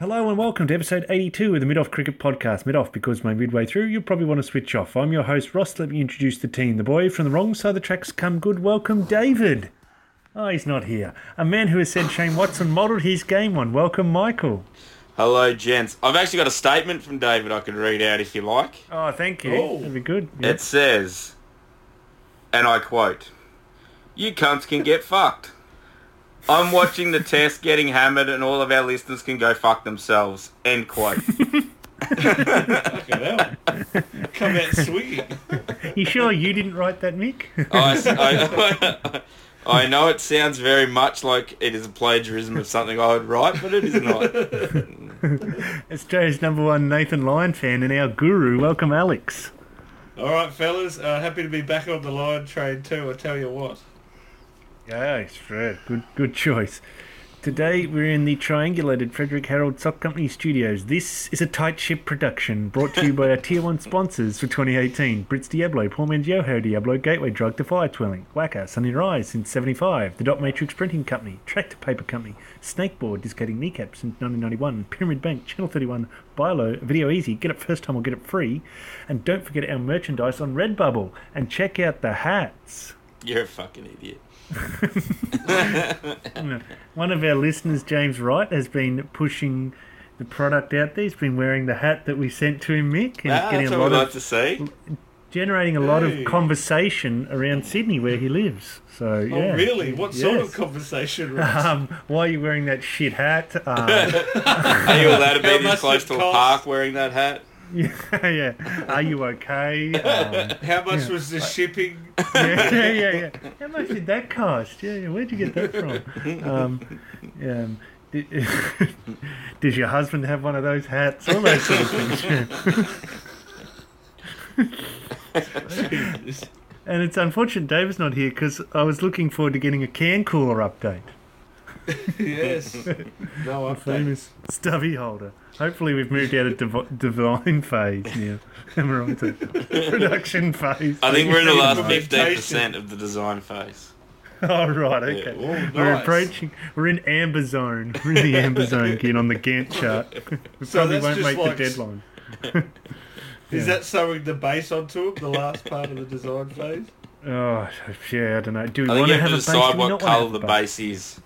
Hello and welcome to episode 82 of the Mid Off Cricket Podcast. Mid Off because my midway through you'll probably want to switch off. I'm your host Ross. Let me introduce the team. The boy from the wrong side of the tracks come good. Welcome David. Oh, he's not here. A man who has said Shane Watson modelled his game on. Welcome Michael. Hello, gents. I've actually got a statement from David I can read out if you like. Oh, thank you. Oh. That'd be good. It says, and I quote, You cunts can get fucked. I'm watching the test getting hammered and all of our listeners can go fuck themselves. End quote. Fucking hell. Come out sweet. You sure you didn't write that, Mick? I, I, I know it sounds very much like it is a plagiarism of something I would write, but it is not. Australia's number one Nathan Lyon fan and our guru. Welcome Alex. All right, fellas. Uh, happy to be back on the Lyon train too. I tell you what. Yeah, it's Fred. Good, good choice. Today we're in the triangulated Frederick Harold Sock Company studios. This is a tight ship production brought to you by our tier one sponsors for 2018: Brits Diablo, Paul Mangio, Harry Diablo, Gateway Drug, Defy Twirling, Wacker, Sunny Rise since 75, the Dot Matrix Printing Company, Tractor Paper Company, Snakeboard Discating Kneecap since 1991, Pyramid Bank, Channel 31, Bilo, Video Easy, get it first time or get it free, and don't forget our merchandise on Redbubble and check out the hats. You're a fucking idiot. One of our listeners, James Wright, has been pushing the product out there. He's been wearing the hat that we sent to him, Mick, and Ah, getting that's a what lot I'd of like to see. generating a lot Hey. of conversation around Sydney where he lives. So Oh, yeah. really? What sort of conversation? Um, why are you wearing that shit hat? Um, Are you allowed to be this close it to a park wearing that hat? yeah, yeah. Are you okay? Um, How much was the shipping? yeah, yeah, yeah, yeah. How much did that cost? Yeah, yeah. Where'd you get that from? Um, um, did, does your husband have one of those hats? All those sort of things. And it's unfortunate David's not here because I was looking forward to getting a can cooler update. Yes. No A update. famous stubby holder. Hopefully we've moved out of div- divine phase now. And we're on to production phase. I think we're in the last Implementation. 15% of the design phase. Oh, right, okay. Oh, We're approaching. We're in amber zone. We're in the amber zone again on the Gantt chart. We So probably won't make like- the deadline. Is that sewing the base onto it, the last part of the design phase? Oh, yeah, I don't know. Do we I want think to you have have to a base? decide Do we what wanna colour have the a base is.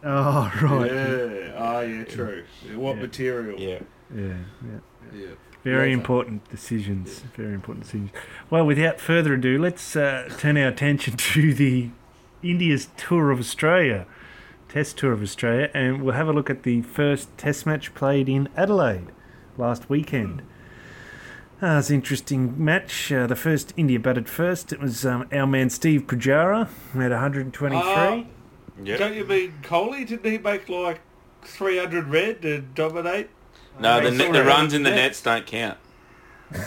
Oh, right. Yeah, Yeah. Ah, yeah, true. What Yeah. material? Yeah. yeah. Yeah. yeah. Very Well important decisions. Very important decisions. Well, without further ado, let's uh, turn our attention to the India's tour of Australia, Test tour of Australia, and we'll have a look at the first Test match played in Adelaide last weekend. Uh, it was an interesting match. Uh, the first India batted first. It was um, our man Steve Pujara who had 123. Ah, Yep. Don't you mean Kohli? Didn't he make like 300 red to dominate? No, the, Makes ne- all the runs in the Yeah. nets don't count.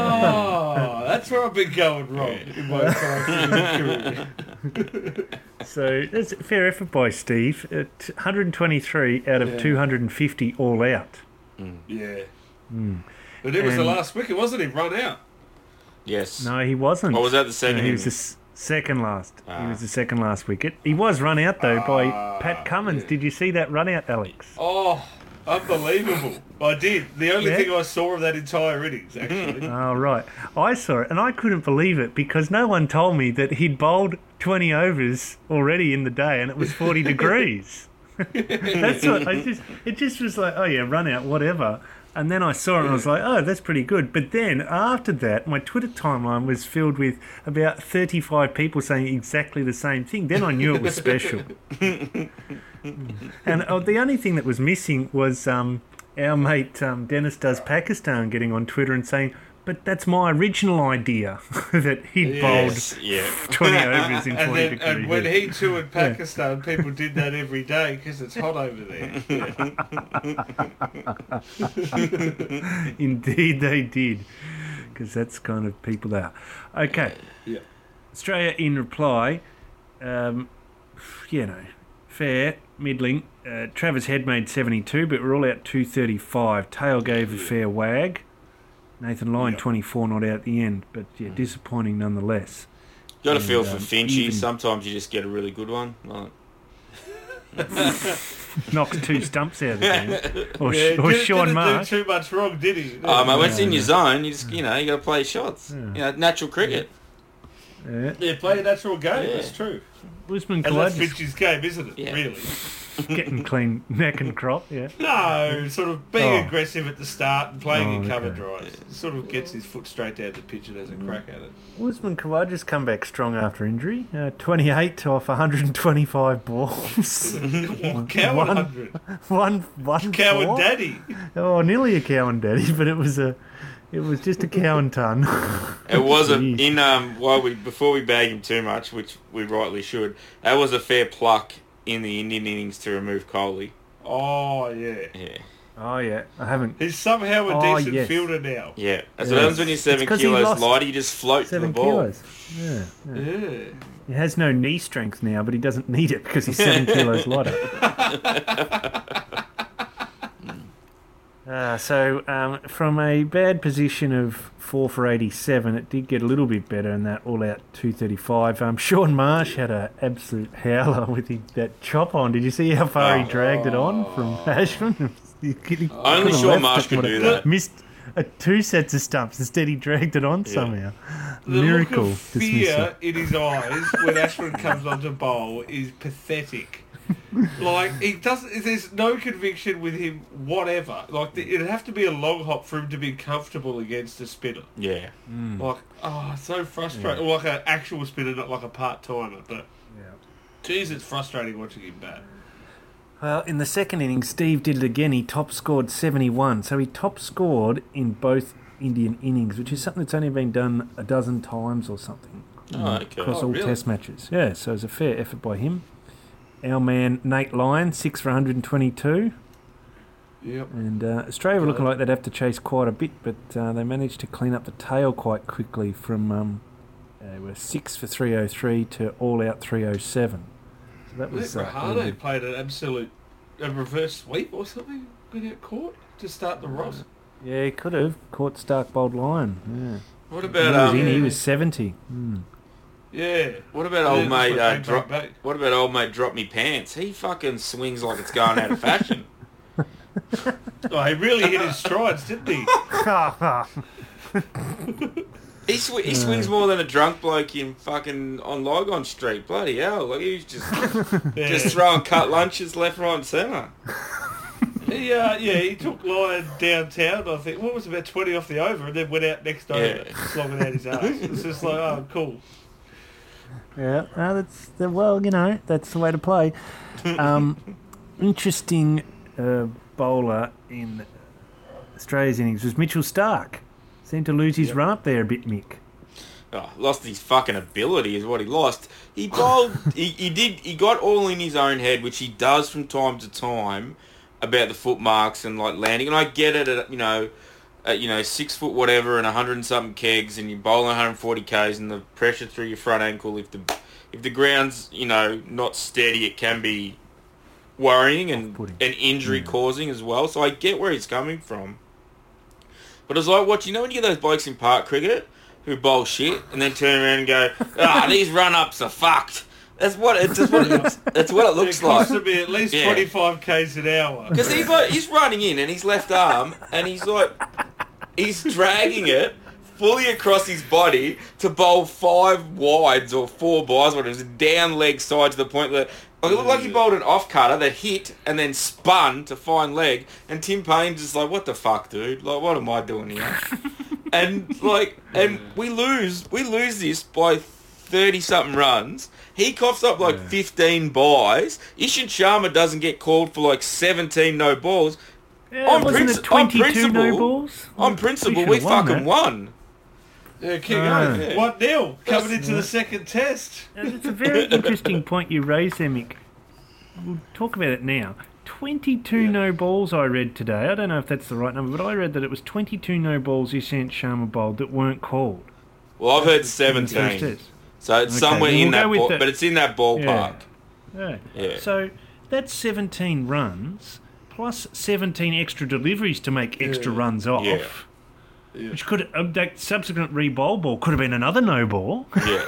Oh, that's where I've been going wrong in my career. So that's a fair effort by Steve. At 123 out of Yeah. 250 all out. Mm. Yeah. Mm. But it was the And- last wicket, wasn't he? Run out. Yes. No, he wasn't. Or was that the second No, he was the innings? s- second last. He Ah. was the second last wicket. He was run out though by Ah, Pat Cummins. yeah. Did you see that run out, Alex? Oh, unbelievable. I did. The only Yeah. thing I saw of that entire innings, actually. Oh right, I saw it and I couldn't believe it because no one told me that he'd bowled 20 overs already in the day and it was 40 degrees. That's what I just. It just was like, oh yeah, run out, whatever. And then I saw it and I was like, oh, that's pretty good. But then after that, my Twitter timeline was filled with about 35 people saying exactly the same thing. Then I knew it was special. and uh, the only thing that was missing was um, our mate um, Dennis Does Pakistan getting on Twitter and saying, but that's my original idea that he'd Yes, yeah. bowled 20 overs in 40 And, then, and when he toured Pakistan, people did that every day because it's hot over there. Indeed, they did. Because that's kind of people they are. Okay. Yeah. Australia, in reply, um, you know, fair, middling. Uh, Travis Head made 72, but we're all out 235. Tail gave a fair wag. Nathan Lyon, Yeah. 24, not out at the end, but yeah, disappointing nonetheless. Got a feel for um, Finchy. even- Sometimes you just get a really good one. Like, knocks two stumps out of the game. Or, Yeah, or didn't, Shaun didn't Marsh. do too much wrong, did he? Oh, mate, when it's in your zone, you just, you know, you got to play your shots. You know, natural cricket. Yeah. Yeah, play a natural game. Yeah. That's true. Usman And that's Khawaja's Finch's game, isn't it? Yeah. Really? getting clean neck and crop. Yeah. No, sort of being Oh. aggressive at the start and playing Oh, in cover okay. drives. Sort of gets his foot straight down the pitch and has a crack at it. Usman Khawaja's come back strong after injury. Uh, 28 off 125 balls. Cow One- 100. one, one Cow four? and daddy. Oh, nearly a cow and daddy, but it was a, it was just a cow and ton. It was a, Jeez. in um while we before we bag him too much, which we rightly should. That was a fair pluck in the Indian innings to remove Kohli. Oh, yeah. Yeah, oh yeah, I haven't. He's somehow a Oh, decent yes. fielder now. yeah. That's Yeah. what happens when you're It's seven 'cause he kilos lost lighter. You just float to Seven the ball. kilos. Yeah, yeah. Yeah. He has no knee strength now, but he doesn't need it because he's seven kilos lighter. Uh, so, um, from a bad position of 4 for 87, it did get a little bit better in that all out 235. Um, Shaun Marsh had an absolute howler with his, that chop on. Did you see how far he dragged it on from Ashwin? He he Only Shaun Marsh could do that. Missed uh, two sets of stumps. Instead, he dragged it on somehow. The Miracle look of fear in his eyes when Ashwin comes onto bowl is pathetic. like he doesn't. There's no conviction with him, whatever. Like the, it'd have to be a long hop for him to be comfortable against a spinner. Yeah. Mm. Like oh, it's so frustrating. Like an actual spinner, not like a part timer. But yeah. geez, it's frustrating watching him bat. Well, in the second inning, Steve did it again. He top scored 71. So he top scored in both Indian innings, which is something that's only been done a dozen times or something Oh, okay. across Oh, all really? test matches. Yeah, so it was a fair effort by him. Our man Nate Lyon, 6 for 122. Yep. And uh, Australia were looking like they'd have to chase quite a bit, but uh, they managed to clean up the tail quite quickly from um, they were 6 for 303 to all out 307. So that was uh, Rahane played an absolute a reverse sweep or something without caught to start the Ross. Yeah, he could have caught Starc Bold Lyon. Yeah. What He about was in, he um? was 70. Mm. Yeah. What about old mate? that's Uh, what drop. they- What about old mate? Drop me pants. He fucking swings like it's going out of fashion. Oh, he really hit his strides, didn't he? He, sw- he swings more than a drunk bloke in fucking on Lygon Street. Bloody hell! Like he was just Yeah. just throwing cut lunches left, right, and centre. He, uh, yeah, he took Lyon downtown, I think, what was about 20 off the over, and then went out next over, Yeah. slogging out his ass. It's just like, oh, cool. Yeah, no, that's the, well, you know, that's the way to play. Um, interesting uh, bowler in Australia's innings was Mitchell Starc. Seemed to lose his run up there a bit, Mick. Oh, lost his fucking ability is what he lost. He bowled. he, he did. He got all in his own head, which he does from time to time, about the footmarks and like landing. And I get it at you know, at, you know six foot whatever and a hundred and something kegs, and you're bowling 140 k's, and the pressure through your front ankle. If the if the ground's you know not steady, it can be worrying and Off-putting. and injury causing as well. So I get where he's coming from. But it's like watching, you know when you get those blokes in park cricket who bowl shit and then turn around and go, ah, these run-ups are fucked. That's what it's just what it's, that's what it looks it costs like. to be at least Yeah. 25 k's an hour. Because he's like, he's running in and his left arm and he's like, he's dragging it fully across his body to bowl five wides or four buys, whatever, it was down leg side to the point that like, it looked like he mm. bowled an off cutter that hit and then spun to fine leg. And Tim Paine's just like, what the fuck, dude? Like, what am I doing here? and like, and we lose, we lose this by thirty something runs. He coughs up like fifteen buys. Ishant Sharma doesn't get called for like seventeen no balls. Yeah, On wasn't princi- it 22 on no principle- balls? On We principle, should've we won fucking that. won. Yeah, keep Ah. going. 1 0, coming into the second test. It's a very interesting point you raise there, Mick. We'll talk about it now. 22 no balls I read today. I don't know if that's the right number, but I read that it was 22 no balls Ishant Sharma bowled that weren't called. Well, I've heard in the first seventeen, test. so it's Okay, somewhere in we'll go that, ball, the- but it's in that ballpark. Yeah. Yeah. So that's 17 runs plus 17 extra deliveries to make extra Yeah. runs off. Yeah. Yeah. Which could uh, that subsequent re-bowl ball could have been another no ball. Yeah,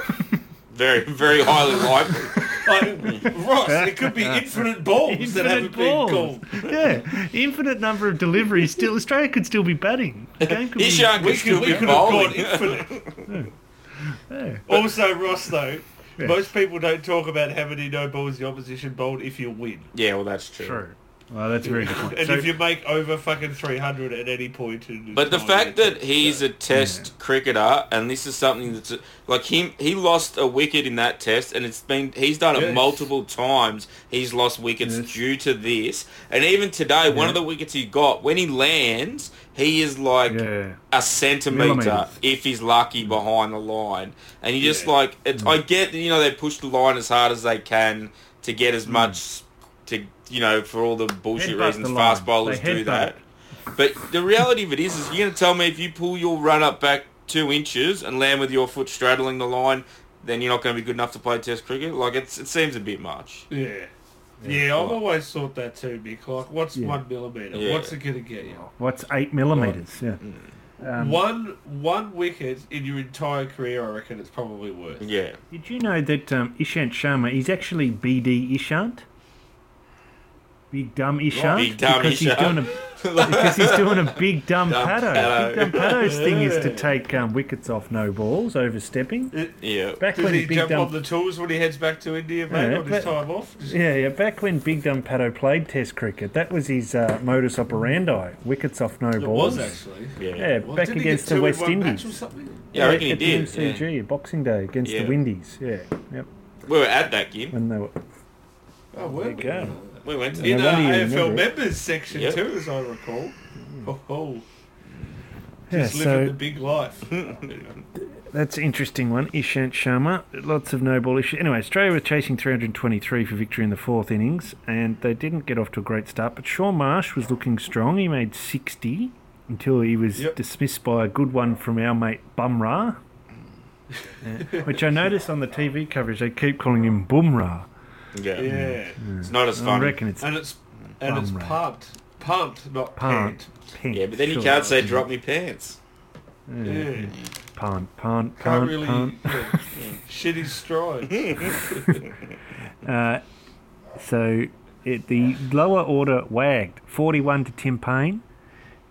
very, very highly likely. Like, Ross, it could be infinite balls that haven't Infinite balls. been called. Yeah, infinite number of deliveries. Still, Australia could still be batting. The game could be- Ishant We could still could, we be could have gone infinite. Yeah. Also, Ross, though, Yeah. most people don't talk about how many no balls the opposition bowled if you win. Yeah, well, that's true. True. Well, that's a very good point. And So- if you make over fucking 300 at any point in But the fact that he's a test cricketer, and this is something that's like him, he lost a wicket in that test, and it's been he's done it multiple times. He's lost wickets Yes. due to this, and even today, one of the wickets he got when he lands, he is like yeah. a centimeter if he's lucky behind the line, and you just Yeah. like it's. I get you know they push the line as hard as they can to get as mm. much to you know for all the bullshit Headbutt reasons the fast bowlers They do that. it. But the reality of it is, is you're going to tell me if you pull your run up back two inches and land with your foot straddling the line, then you're not going to be good enough to play Test cricket. Like it's, it seems a bit much. Yeah. Yeah, I've always thought that too, Mick. Like, what's Yeah. one millimetre? Yeah. What's it going to get you? What's eight millimeters? Yeah. Um, one one wicket in your entire career, I reckon it's probably worth. Yeah. Did you know that um, Ishant Sharma is actually BD Ishant? Big dumb Ishant? Big dumb because He's doing a, because he's doing a big dumb, Dumb paddo. paddo. Big dumb paddo's thing is to take um, wickets off no balls, overstepping. Yeah. Back Does when he Big jump Dumb on the tools when he heads back to India, mate, Yeah, on his time off? Just- Yeah, yeah. Back when Big Dumb Paddo played Test cricket, that was his uh, modus operandi: wickets off no It balls. was actually. Yeah. Yeah, Well, back against the two in West Indies. or something? Yeah, I reckon he at did. the MCG, yeah. Boxing Day against Yeah. the Windies. Yeah, yep. We were at that game. When they were Oh, well. there you go. We went to Yeah. In No uh, wonder you AFL remember members section Yep. too, as I recall. Oh, oh. Yeah, Just living the big life. that's an interesting one. Ishant Sharma, lots of no ball issues. Anyway, Australia were chasing 323 for victory in the fourth innings, and they didn't get off to a great start. But Shaun Marsh was looking strong. He made 60 until he was Yep. dismissed by a good one from our mate Bumrah. Yeah, which I noticed on the TV coverage, they keep calling him Bumrah. Yeah. yeah. It's not as fun. I reckon it's And it's and it's Bum, pumped. Pumped, not Punt. pant. pink. Yeah, but then you sure. can't say drop me pants. Yeah. Punt, punt, Can't punt, really punt. yeah. shit his stride. Uh, so it, the lower order wagged 41 to Tim Paine,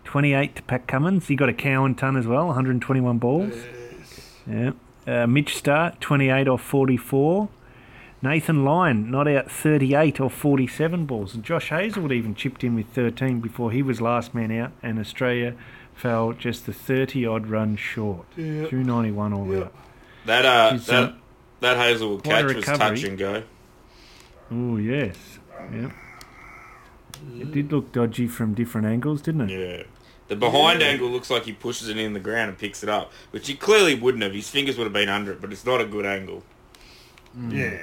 28 to Pat Cummins. He got a Cowan ton as well, 121 balls. Yes. Yeah. Uh, Mitch Starc, 28 off 44. Nathan Lyon, not out 38 or 47 balls. And Josh Hazlewood even chipped in with 13 before he was last man out, and Australia fell just the 30 odd run short. Yeah. 291 all Yeah. out. That uh, He's, that um, that Hazlewood catch was recovery. touch and go. Oh, yes. Yeah. It did look dodgy from different angles, didn't it? Yeah. The behind Yeah. angle looks like he pushes it in the ground and picks it up, which he clearly wouldn't have. His fingers would have been under it, but it's not a good angle. Yeah.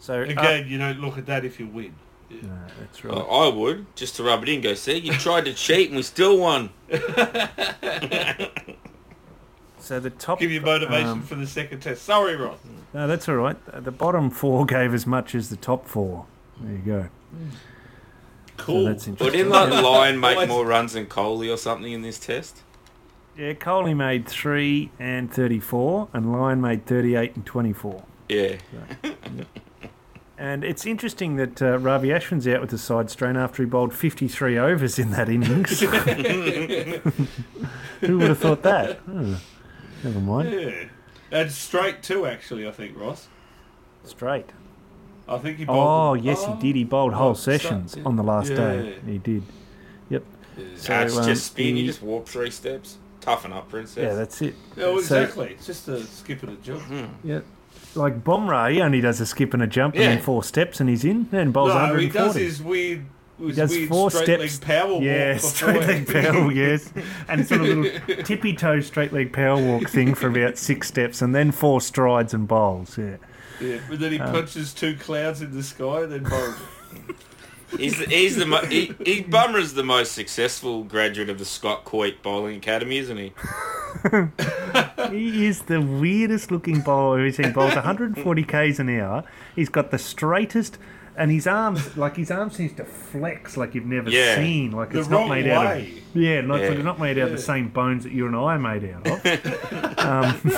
So uh, Again, you don't look at that if you win. No, that's uh, right. Well, I would just to rub it in. Go see, you tried to cheat and we still won. So the top. Give you motivation um, for the second test. Sorry, Ross. No, that's all right. The bottom four gave as much as the top four. There you go. Cool. So that's But interesting. didn't like Lyon make more runs than Kohli or something in this test? Yeah, Kohli made three and thirty-four, and Lyon made thirty-eight and twenty-four. Yeah. And it's interesting that uh, Ravi Ashwin's out with a side strain after he bowled fifty-three overs in that innings. Who would have thought that? Oh, never mind. yeah. And straight too, actually, I think, Ross. Straight. I think he Oh, bowled. yes, Oh. he did. He bowled whole Oh, start, sessions yeah. on the last day. He did. Yep. So, That's um, just spin. he- You just walk three steps. Toughen up, princess. Yeah, that's it. Oh, So- exactly. it's just a skip and a jump. Yeah. Like Bumrah, he only does a skip and a jump and then four steps and he's in and bowls No, he 140. does his weird, his does weird four straight steps. leg power yeah, walk. straight before- leg power, walk, yes. And sort of little tippy toe straight leg power walk thing for about six steps and then four strides and bowls, yeah. Yeah, but then he Um, punches two clouds in the sky and then bowls. He's the, he's the mo- he, he Bummer's the most successful graduate of the Scott Coit Bowling Academy, isn't he? He is the weirdest looking bowler I've ever seen. Bowls 140 k's an hour. He's got the straightest and his arms, like his arm seems to flex like you've never Yeah. seen. Like The it's not wrong made out of way. Yeah, not, Yeah. they're not made out of the same bones that you and I are made out of. um,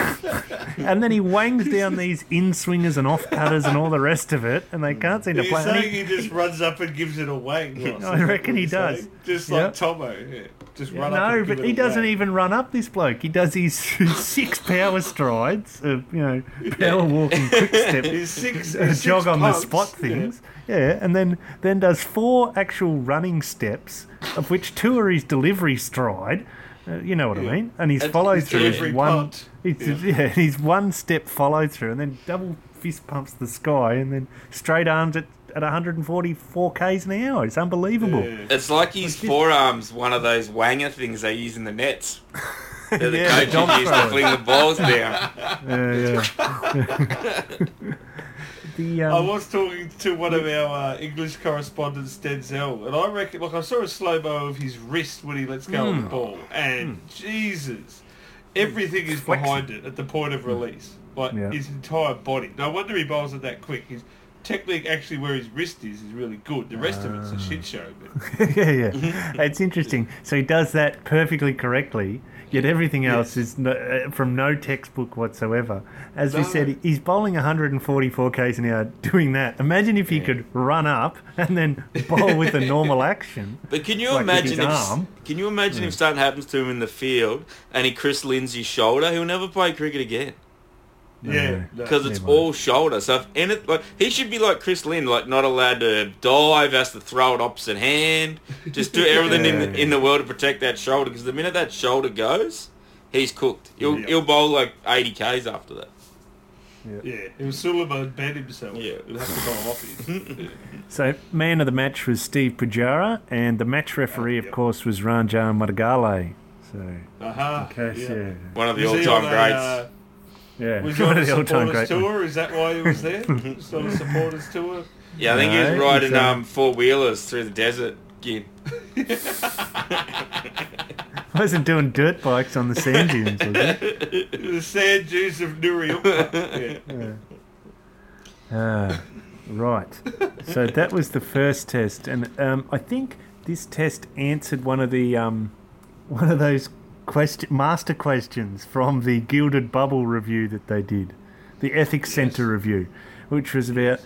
and then he wangs down these in swingers and off cutters and all the rest of it, and they can't seem to You're play. and saying he- he just runs up and gives it a wang. Ross, I reckon he does. saying? Just Yeah. like Tomo. Yeah. Just run up no, and but he doesn't wang. even run up this bloke. He does his six power strides of you know power walking quick step His six, uh, his jog six on the spot yeah. things. Yeah. And then then does four actual running steps, of which two are his delivery stride. Uh, you know what Yeah. I mean? And his And follow his through is one. punt. It's, Yeah. yeah. he's one step follow through, and then double fist pumps the sky, and then straight arms at at 144 k's an hour. It's unbelievable. Yeah. It's like his forearms, one of those wanger things they use in the nets. That the Yeah, the coaches dog use to throwers. fling the balls down. Yeah, yeah. The I um, was talking to one of our uh, English correspondents, Denzel, and I reckon, like, I saw a slow mo of his wrist when he lets go of Hmm. the ball, and Jesus, everything is behind it at the point of release. Like, Yeah. his entire body. No wonder he bowls it that quick. His technique, actually, where his wrist is, is really good. The rest of it's Ah. a shit show. But yeah, yeah. It's interesting. So he does that perfectly correctly, yet everything else is no, uh, from no textbook whatsoever. As we said, he's bowling 144 k's an hour doing that. Imagine if he Yeah. could run up and then bowl with a normal action. But can you Like imagine if arm. can you imagine if something happens to him in the field and he Chris Lindsay's shoulder, he'll never play cricket again yeah, No. no. because it's all shoulder. So if in it, like he should be like Chris Lynn, like not allowed to dive, has to throw it opposite hand, just do everything in the, Yeah. in the world to protect that shoulder. Because the minute that shoulder goes, he's cooked. He'll Yeah. he'll bowl like eighty k's after that. yeah, it was Sulieman Benn himself. Yeah. He'll have to bowl off him. So, man of the match was Steve Pujara, and the match referee, of Yep. course, was Ranjan Madugalle. So, Aha. in case, yeah. yeah, One of the Was all he time on greats. uh, yeah, Was he one on of a the supporters great. tour? Is that why he was there? Just on a supporters tour? yeah, I think he was riding he's, uh, um, four wheelers through the desert. Again. wasn't doing dirt bikes on the sand dunes, was he? The sand dunes of Nuriupa. Yeah. Ah, right. So that was the first test, and um, I think this test answered one of the um, one of those question master questions from the Gilded Bubble review that they did, the Ethics Centre review, which was about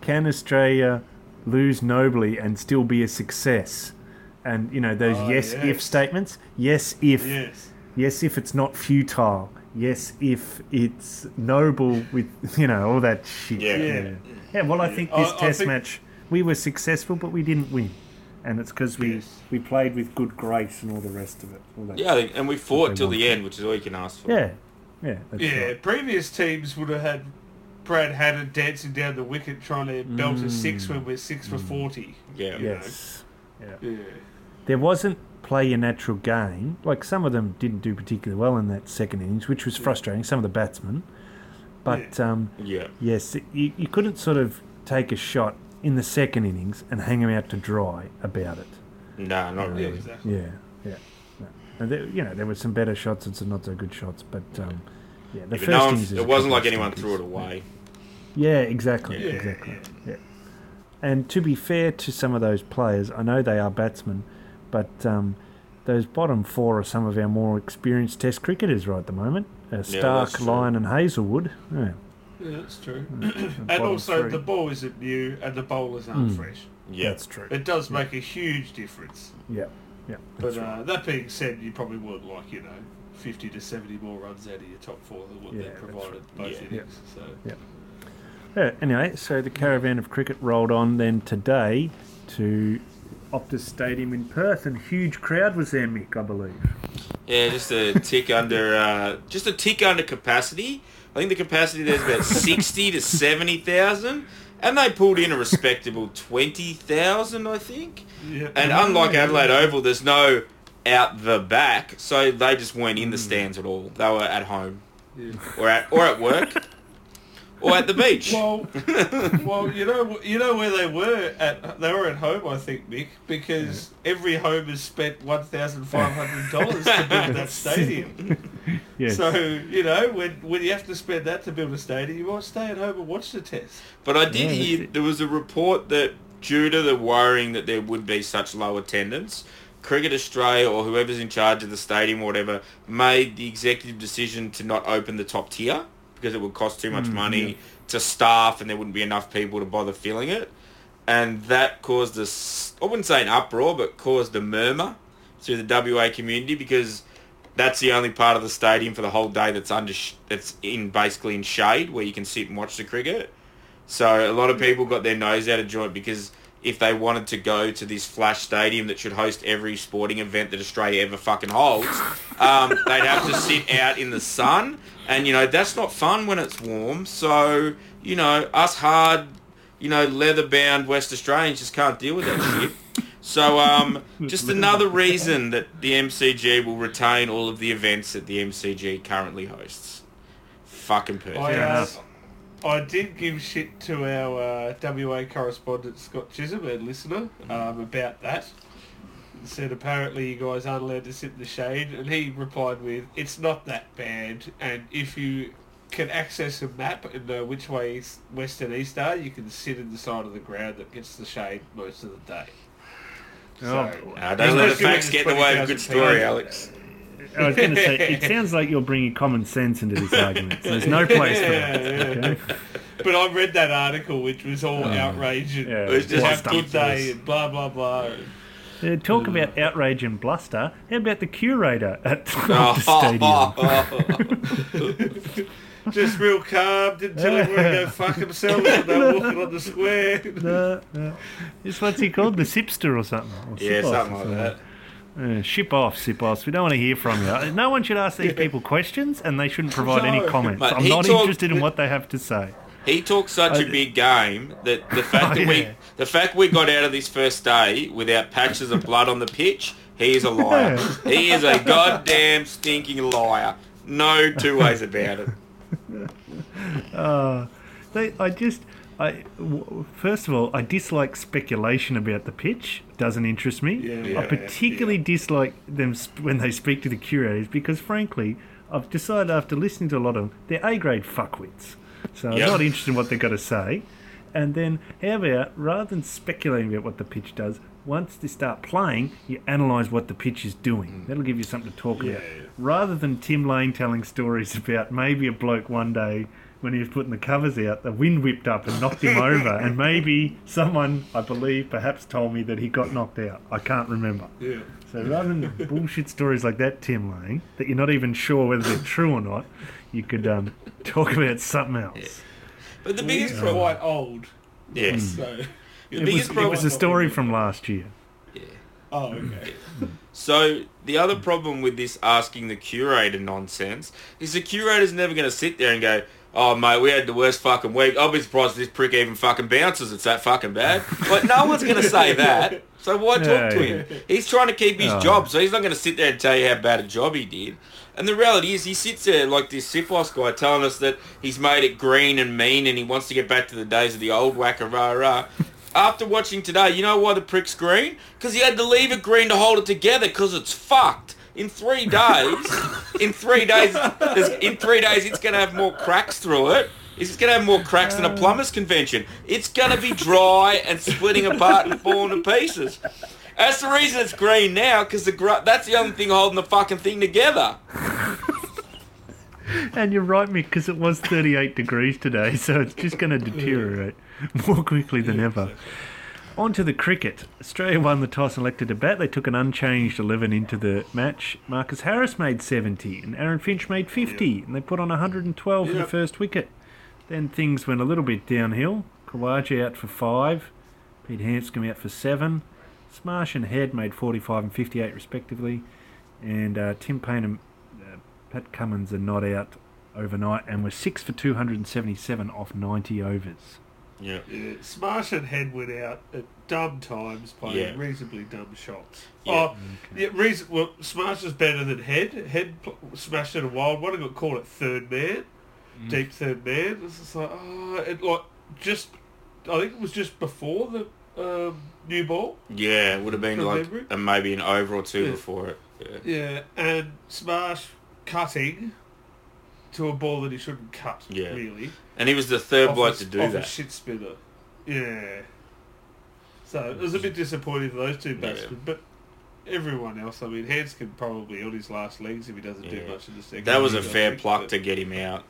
can Australia lose nobly and still be a success, and you know those Oh, yes if statements. Yes if. Yes. Yes, if it's not futile. Yes, if it's noble with, you know, all that shit. Yeah. Yeah. Yeah, well, I think this I test think- match, we were successful, but we didn't win. And it's because we, Yes. we played with good grace and all the rest of it. All. Yeah, and we fought till the end, which is all you can ask for. Yeah. Yeah. That's Yeah, right. previous teams would have had Brad Haddin dancing down the wicket trying to belt a six when we're six for 40. Yeah. Yes. Yeah. Yeah. There wasn't play your natural game. Like some of them didn't do particularly well in that second innings, which was frustrating. Some of the batsmen. But um, Yeah. Yes, you, you couldn't sort of take a shot in the second innings and hang them out to dry about it. No, not Yeah, really. exactly. Yeah, yeah. No. And there, you know, there were some better shots and some not so good shots, but um, yeah, the Yeah, first no innings. it wasn't like anyone threw it away. Yeah, exactly, Yeah, exactly. Yeah. And to be fair to some of those players, I know they are batsmen, but um, those bottom four are some of our more experienced Test cricketers right at the moment. Uh, Starc, that's true. Lyon, and Hazlewood. Yeah. Yeah, that's true. the and also, three. the ball isn't new and the bowlers aren't Mm. fresh. Yeah. That's true. It does make a huge difference. Yeah, yeah. But right. uh, that being said, you probably would like, you know, 50 to 70 more runs out of your top four than what Yeah, they provided right. both Yeah. innings. So. Yeah, anyway, so the caravan of cricket rolled on then today to Optus Stadium in Perth, and huge crowd was there, Mick, I believe. Yeah, just a tick under, uh, just a tick under capacity. I think the capacity there's about sixty to seventy thousand, and they pulled in a respectable twenty thousand, I think. Yeah. And unlike Adelaide Oval, there's no out the back, so they just weren't in the Hmm. stands at all. They were at home Yeah. or at or at work or at the beach. Well, well, you know, you know where they were at. They were at home, I think, Mick, because every home has spent one thousand five hundred dollars to build that stadium. Yes. So you know when when you have to spend that to build a stadium, you might stay at home and watch the test. But I did Yeah, hear there was a report that due to the worrying that there would be such low attendance, Cricket Australia or whoever's in charge of the stadium or whatever made the executive decision to not open the top tier because it would cost too much Mm, money yeah. to staff and there wouldn't be enough people to bother filling it. And that caused a, s- I wouldn't say an uproar, but caused a murmur through the WA community because that's the only part of the stadium for the whole day that's under that's in basically in shade where you can sit and watch the cricket. So a lot of people got their nose out of joint because if they wanted to go to this flash stadium that should host every sporting event that Australia ever fucking holds, um, they'd have to sit out in the sun, and you know that's not fun when it's warm. So you know us hard, you know leather bound West Australians just can't deal with that shit. So um, just another reason that the MCG will retain all of the events that the MCG currently hosts. Fucking perfect. I, Fair uh, enough. I did give shit to our uh, WA correspondent Scott Chisholm, a listener, um, about that. Said apparently you guys aren't allowed to sit in the shade, and he replied with, "It's not that bad, and if you can access a map and know which way is west and east are, you can sit in the side of the ground that gets the shade most of the day." Oh. Uh, don't let the Especially when facts get in the way of a good story, people. Alex. I was going to say, it sounds like you're bringing common sense into this argument. So there's no place for Yeah, that. yeah. Okay? But I read that article, which was all outrage and Yeah, It was just have a good day and blah blah blah. Uh, talk about outrage and bluster. How about the curator at the stadium? Just real calm, didn't tell everyone to go fuck themselves when they were walking on the square. No, no. This what's he called? The Sipster or something? Or yeah, something like that. Uh, ship off, sip off. We don't want to hear from you. No one should ask these people questions, and they shouldn't provide any comments. Mate, I'm not talked- interested in what they have to say. He talks such a big game that the fact Oh, that we yeah. the fact we got out of this first day without patches of blood on the pitch, he is a liar. Yeah. He is a goddamn stinking liar. No two ways about it. Uh, they, I just, I w- first of all, I dislike speculation about the pitch. Doesn't interest me. Yeah, I yeah, particularly dislike them sp- when they speak to the curators because, frankly, I've decided after listening to a lot of them, they're A grade fuckwits. So I'm not interested in what they've got to say. And then, how about rather than speculating about what the pitch does, once they start playing, you analyse what the pitch is doing. Mm. That'll give you something to talk Yeah, about. yeah. Rather than Tim Lane telling stories about maybe a bloke one day when he was putting the covers out, the wind whipped up and knocked him over, and maybe someone, I believe, perhaps told me that he got knocked out. I can't remember. Yeah. So rather than bullshit stories like that, Tim Lane, that you're not even sure whether they're true or not, you could um, talk about something else. Yeah. But the biggest problem, quite old, yes, so. the It was, biggest it problem, was a story from last year. Yeah. Oh, okay. So the other problem with this asking the curator nonsense is the curator's never going to sit there and go, "Oh mate, we had the worst fucking week. I'll be surprised if this prick even fucking bounces. It's that fucking bad." Like no one's going to say that. So why talk Yeah, to yeah. him? He's trying to keep his Oh. job, so he's not going to sit there and tell you how bad a job he did. And the reality is, he sits there like this Sipos guy telling us that he's made it green and mean, and he wants to get back to the days of the old whacker rah rah. After watching today, you know why the prick's green? Because he had to leave it green to hold it together. Because it's fucked. In three days, in three days, in three days, it's gonna have more cracks through it. It's gonna have more cracks than a um. plumber's convention. It's gonna be dry and splitting apart and falling to pieces. That's the reason it's green now, because the gr- that's the only thing holding the fucking thing together. And you're right, Mick, because it was 38 degrees today, so it's just going to deteriorate more quickly than ever. On to the cricket. Australia won the toss and elected to bat. They took an unchanged 11 into the match. Marcus Harris made 70 and Aaron Finch made 50, and they put on 112 for the first wicket. Then things went a little bit downhill. Khawaja out for five, Pete Handscomb out for seven. Smash and Head made 45 and 58 respectively, and uh, Tim Paine and uh, Pat Cummins are not out overnight and were six for 277 off 90 overs. Yeah. Smash and Head went out at dumb times playing Yeah. reasonably dumb shots. Yeah. Oh, yeah, reason, well, Smash is better than Head. Head pl- smashed it a wild one and got called at third man, deep third man. It's just like, oh, it like just, I think it was just before the um, new ball. Yeah, it would have been like uh, maybe an over or two Yeah. before it. Yeah. Yeah, and Smash cutting to a ball that he shouldn't cut. Yeah. Really. And he was the third Off bloke a- to do off A that. shit spinner. Yeah. So it was a bit disappointing for those two Yeah. batsmen, but everyone else. I mean, Handscomb probably on his last legs if he doesn't do much in the second. That was a fair think, pluck but- to get him out.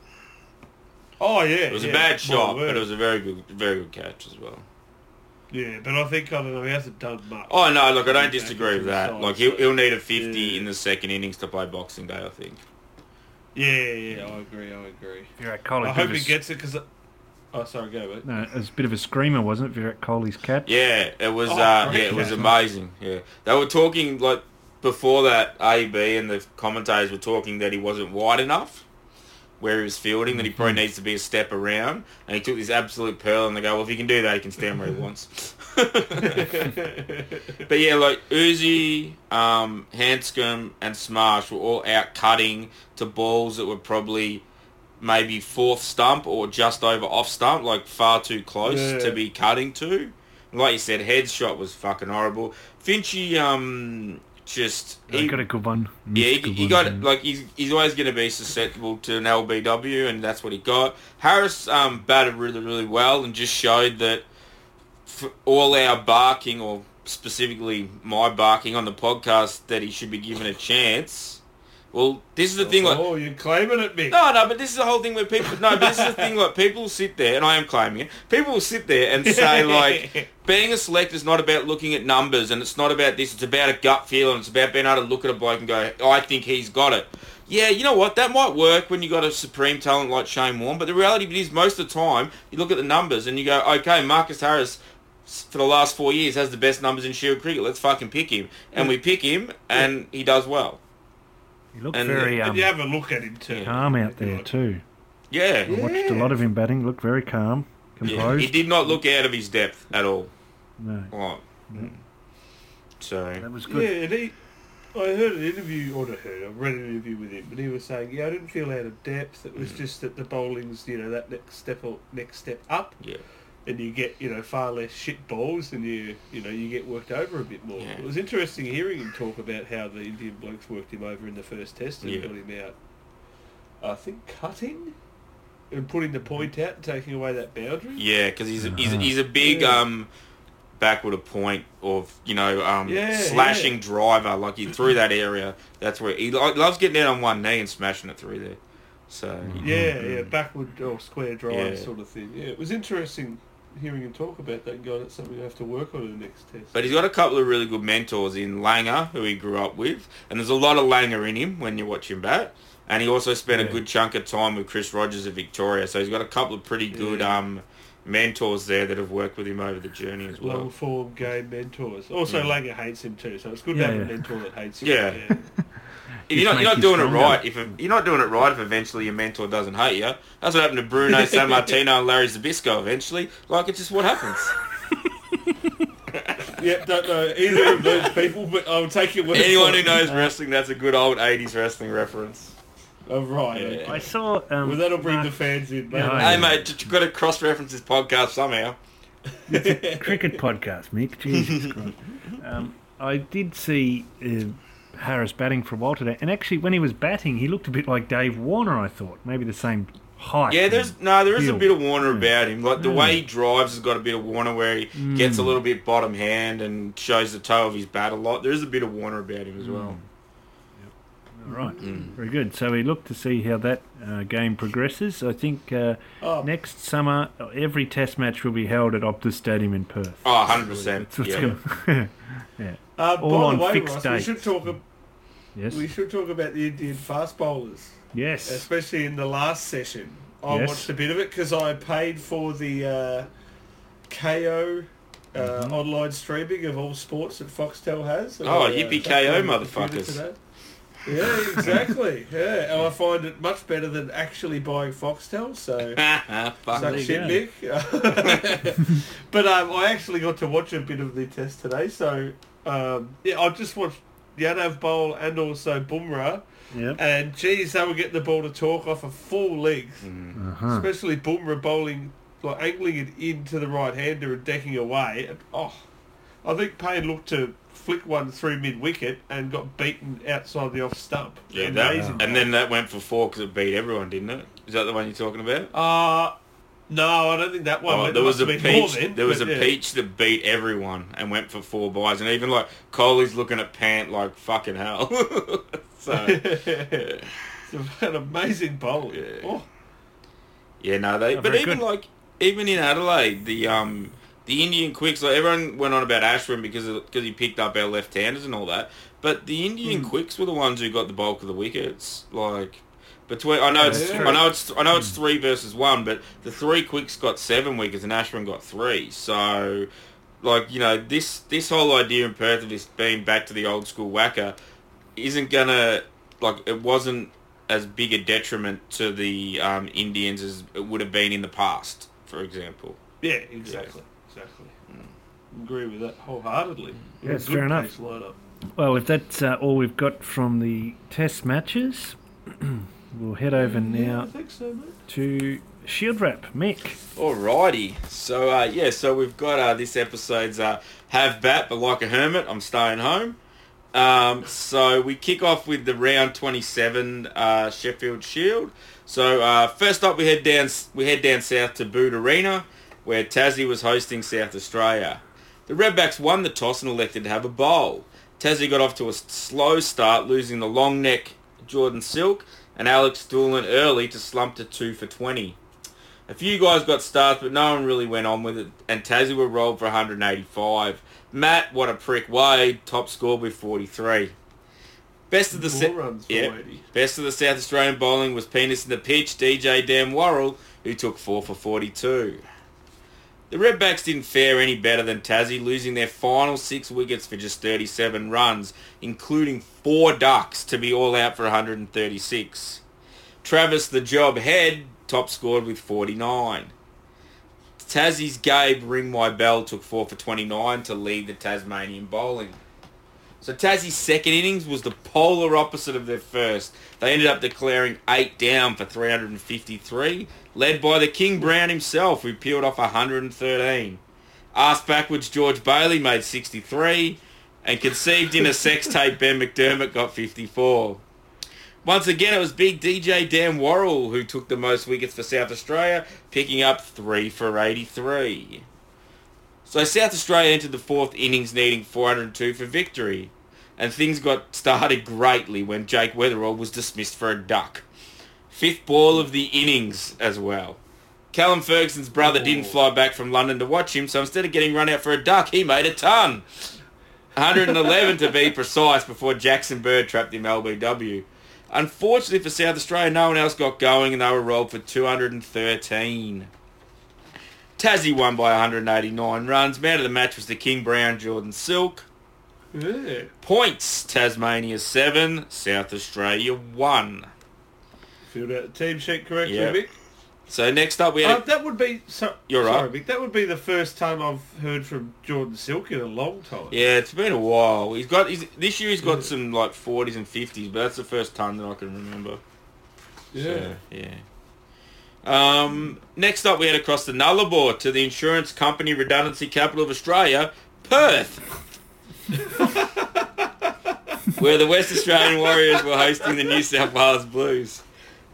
Oh yeah, It was yeah, a bad shot, but it was a very good, very good catch as well. Yeah, but I think I don't know. He hasn't done much. Oh no, look, I don't disagree with that. side, Like he'll, he'll need a fifty Yeah. in the second innings to play Boxing Day, I think. Yeah, yeah, I agree. I agree. Virat Kohli. I hope he s- gets it because. Oh, sorry, go mate. No, it was a bit of a screamer, wasn't it? Virat Kohli's catch. Yeah, it was. Oh, uh, yeah, it was amazing. Yeah, they were talking like before that. AB and the commentators were talking that he wasn't wide enough where he was fielding. That he probably needs to be a step around, and he took this absolute pearl. And they go, well, if he can do that, he can stand where he wants. But yeah, like Uzi, um, Handscomb, and Smash were all out cutting to balls that were probably maybe fourth stump or just over off stump, like far too close Yeah. to be cutting to. Like you said, headshot was fucking horrible. Finchy, um, just He got a good one. yeah, he, he ones, got yeah. like he's he's always going to be susceptible to an LBW, and that's what he got. Harris um, batted really really well and just showed that for all our barking, or specifically my barking on the podcast, that he should be given a chance. Well, this is the thing. Like, oh, you're claiming it, Mick. no, no, but this is the whole thing where people. No, but this is the thing. Like people sit there, and I am claiming it. People will sit there and say like, being a selector is not about looking at numbers, and it's not about this. It's about a gut feel, and it's about being able to look at a bloke and go, I think he's got it. Yeah, you know what? That might work when you got a supreme talent like Shane Warne, but the reality is, most of the time, you look at the numbers and you go, okay, Marcus Harris. S- For the last four years, has the best numbers in Shield cricket. Let's fucking pick him, and we pick him, and he does well. He looked and- very and um, you have a look at him too. calm out there Like, too. Yeah, I watched a lot of him batting. Looked very calm, Yeah, composed. he did not look out of his depth at all. No, Like, so that was Yeah, good. and he. I heard an interview, or not heard, I read an interview with him, but he was saying, yeah, I didn't feel out of depth. It was Mm. just that the bowling's, you know, that next step, or next step up, yeah, and you get, you know, far less shit balls, and you, you know, you get worked over a bit more. Yeah. It was interesting hearing him talk about how the Indian blokes worked him over in the first test and Yeah. got him out. I think cutting and putting the point out and taking away that boundary. yeah, because he's a, he's a, Uh-huh. he's a big Yeah. um backward a point of you know um Yeah, slashing yeah. driver like he through that area. That's where he lo- loves getting out on one knee and smashing it through there. So Yeah, yeah, backward or square drive Yeah. sort of thing. Yeah, it was interesting hearing him talk about that and going, that's something I have to work on in the next test. But he's got a couple of really good mentors in Langer, who he grew up with, and there's a lot of Langer in him when you watch him bat. And he also spent a good chunk of time with Chris Rogers at Victoria, so he's got a couple of pretty good Yeah. um, mentors there that have worked with him over the journey as well. Long well. form game mentors. Also, Yeah. Langer hates him too, so it's good Yeah, to have yeah. a mentor that hates him. Yeah. If you're not, you're not make you doing it right. If you're not doing it right, if eventually your mentor doesn't hate you, that's what happened to Bruno Sammartino and Larry Zbyszko. Eventually, like it's just what happens. yeah, don't know either of those people, but I'll take it with Anyone who knows wrestling, that's a good old '80s wrestling reference. Oh, right. Yeah. okay. I saw. Um, Well, that'll bring Mark- the fans in. Yeah, maybe. Hey mate, you've got to cross-reference this podcast somehow. cricket podcast, Mick. Jesus Christ. Um, I did see uh, Harris batting for a while today, and actually, when he was batting, he looked a bit like Dave Warner. I thought maybe the same height. Yeah, there's no, there is a bit of Warner about him. Like the Mm. way he drives has got a bit of Warner, where he gets a Mm. little bit bottom hand and shows the toe of his bat a lot. There is a bit of Warner about him as well. All right, Mm. very good. So we look to see how that uh, game progresses. I think uh, Oh, next summer every Test match will be held at Optus Stadium in Perth. Oh, 100 percent. That's what's Yeah. uh, all by on the way, fixed Ross, dates. we should talk. ab- yes, We should talk about the Indian fast bowlers. yes. especially in the last session. I Yes. watched a bit of it because I paid for the uh, Kayo uh, Mm-hmm. online streaming of all sports that Foxtel has. And Oh, I, uh, yippee-ki-yo, downloaded the computer motherfuckers. Yeah, exactly. yeah, and I find it much better than actually buying Foxtel. So. Fuck Suck there you shit, Mick. but um, I actually got to watch a bit of the test today, so um, yeah, I just watched Yadav bowl and also Bumrah, Yep. and geez, they were getting the ball to talk off of full length, Mm. Uh-huh. especially Bumrah bowling, like angling it into the right hander and decking away. And, oh, I think Paine looked to flick one through mid wicket and got beaten outside the off stump. Yeah, that, and then that went for four because it beat everyone, didn't it? Is that the one you're talking about? Uh, no, I don't think that one. Oh, there was a must have been more peach. then, there was a yeah. peach that beat everyone and went for four buys, and even like Kohli's looking at Pant like fucking hell. so it's an amazing bowl. Yeah. Oh, yeah, no, they. Oh, but even good. like even in Adelaide, the um the Indian quicks, like everyone went on about Ashwin because because he picked up our left-handers and all that. But the Indian Hmm. quicks were the ones who got the bulk of the wickets. Like between, I know it's, Yeah. I know it's, I know it's three versus one, but the three quicks got seven wickets and Ashwin got three. So, like you know, this this whole idea in Perth of this being back to the old school whacker isn't gonna like it wasn't as big a detriment to the um, Indians as it would have been in the past, for example. yeah, exactly, exactly. Agree with that wholeheartedly. Yes, Good fair enough. Well, if that's uh, all we've got from the test matches, we'll head over Yeah, I now think so, mate. to Shield Wrap. Mick. Alrighty, so uh, yeah, so we've got uh, this episode's uh, have bat, but like a hermit, I'm staying home. Um, so we kick off with the round 27 uh, Sheffield Shield. So uh, first up, we head down we head down south to Boot Arena, where Tassie was hosting South Australia. The Redbacks won the toss and elected to have a bowl. Tassie got off to a slow start, losing the long neck Jordan Silk and Alex Doolan early to slump to two for 20. A few guys got starts, but no one really went on with it, and Tassie were rolled for 185. Matt, what a prick, Wade, top score with 43. Best of the Four set. runs for Yep. Best of the South Australian bowling was Penis in the pitch, DJ Dan Worrall, who took 4 for 42. The Redbacks didn't fare any better than Tassie, losing their final six wickets for just 37 runs, including four ducks to be all out for 136. Travis the Job Head top scored with 49. Tassie's Gabe Ring My Bell took 4 for 29 to lead the Tasmanian bowling. So Tassie's second innings was the polar opposite of their first. They ended up declaring eight down for 353, led by the King Brown himself, who peeled off 113. Asked backwards, George Bailey made 63, and conceived in a sex tape, Ben McDermott got 54. Once again, it was big DJ Dan Worrall who took the most wickets for South Australia, picking up 3 for 83. So South Australia entered the fourth innings needing 402 for victory. And things got started greatly when Jake Weatherald was dismissed for a duck. Fifth ball of the innings as well. Callum Ferguson's brother didn't fly back from London to watch him, so instead of getting run out for a duck, he made a ton. 111 to be precise before Jackson Bird trapped him LBW. Unfortunately for South Australia, no one else got going and they were rolled for 213. Tassie won by 189 runs. Man of the match was the King Brown Jordan Silk. Yeah. Points, Tasmania 7, South Australia 1. Filled out the team sheet correctly, Yep. Vic. So next up we Uh, had... that would be so, You're sorry, right. Vic, that would be the first time I've heard from Jordan Silk in a long time. yeah, it's been a while. He's got he's, This year he's got some like 40s and 50s, but that's the first time that I can remember. Yeah. So, yeah. Um, next up, we head across the Nullarbor to the insurance company redundancy capital of Australia, Perth, where the West Australian Warriors were hosting the New South Wales Blues.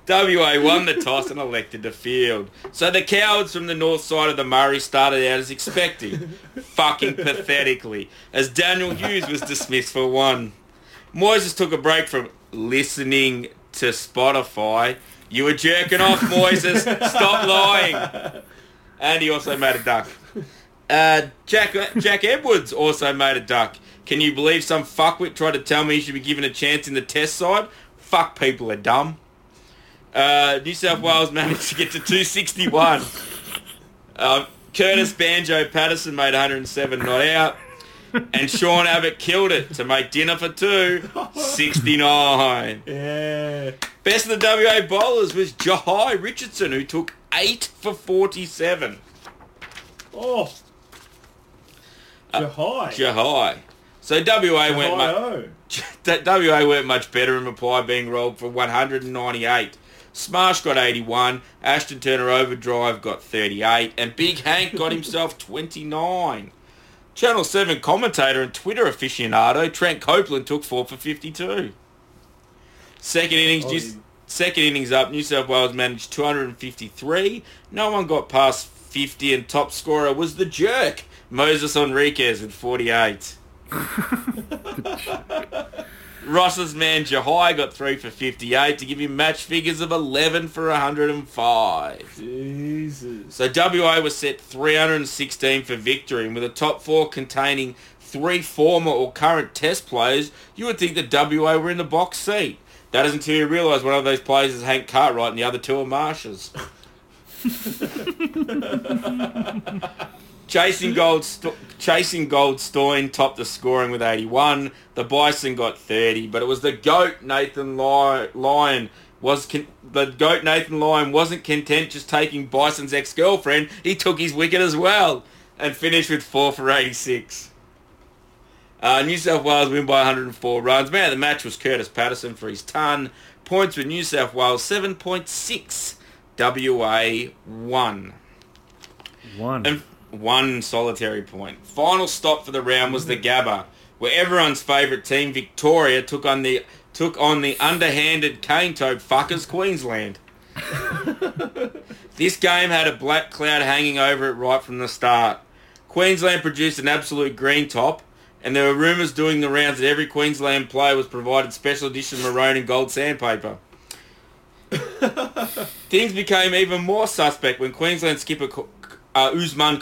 WA won the toss and elected to field. So the cowards from the north side of the Murray started out as expected, fucking pathetically, as Daniel Hughes was dismissed for one. Moises took a break from listening to Spotify. You were jerking off, Moises. Stop lying. And he also made a duck. Uh, Jack Jack Edwards also made a duck. Can you believe some fuckwit tried to tell me he should be given a chance in the test side? Fuck people are dumb. Uh, New South Wales managed to get to 261. Um, Curtis Banjo Patterson made 107 not out. And Sean Abbott killed it to make dinner for two, 69. Yeah. Best of the WA bowlers was Jahai Richardson, who took 8 for 47. Oh. Jahai. Jahai. So WA went mu- WA weren't much better in reply being rolled for 198. Smash got 81, Ashton Turner Overdrive got 38, and Big Hank got himself 29. Channel 7 commentator and Twitter aficionado Trent Copeland took 4 for 52. Second innings, Oh, New, you- second innings up, New South Wales managed 253. No one got past 50 and top scorer was the jerk, Moses Henriques with 48. Ross's man Jahai got 3 for 58 to give him match figures of 11 for 105. Jesus. So WA was set 316 for victory, and with a top four containing three former or current Test players, you would think that WA were in the box seat. That is until you realise one of those players is Hank Cartwright and the other two are Marshes. Chasing Gold, Chasing Goldstein topped the scoring with 81. The Bison got 30, but it was the goat Nathan Lyon was con- the goat Nathan Lyon wasn't content just taking Bison's ex-girlfriend. He took his wicket as well and finished with four for 86. Uh, New South Wales win by 104 runs. Man of the match was Curtis Patterson for his ton. Points with New South Wales 7.6. WA 1. One. And one solitary point. Final stop for the round was the mm-hmm. Gabba, where everyone's favourite team, Victoria, took on the took on the underhanded cane toad fuckers, Queensland. this game had a black cloud hanging over it right from the start. Queensland produced an absolute green top, and there were rumours doing the rounds that every Queensland player was provided special edition maroon and gold sandpaper. Things became even more suspect when Queensland skipper uh, Usman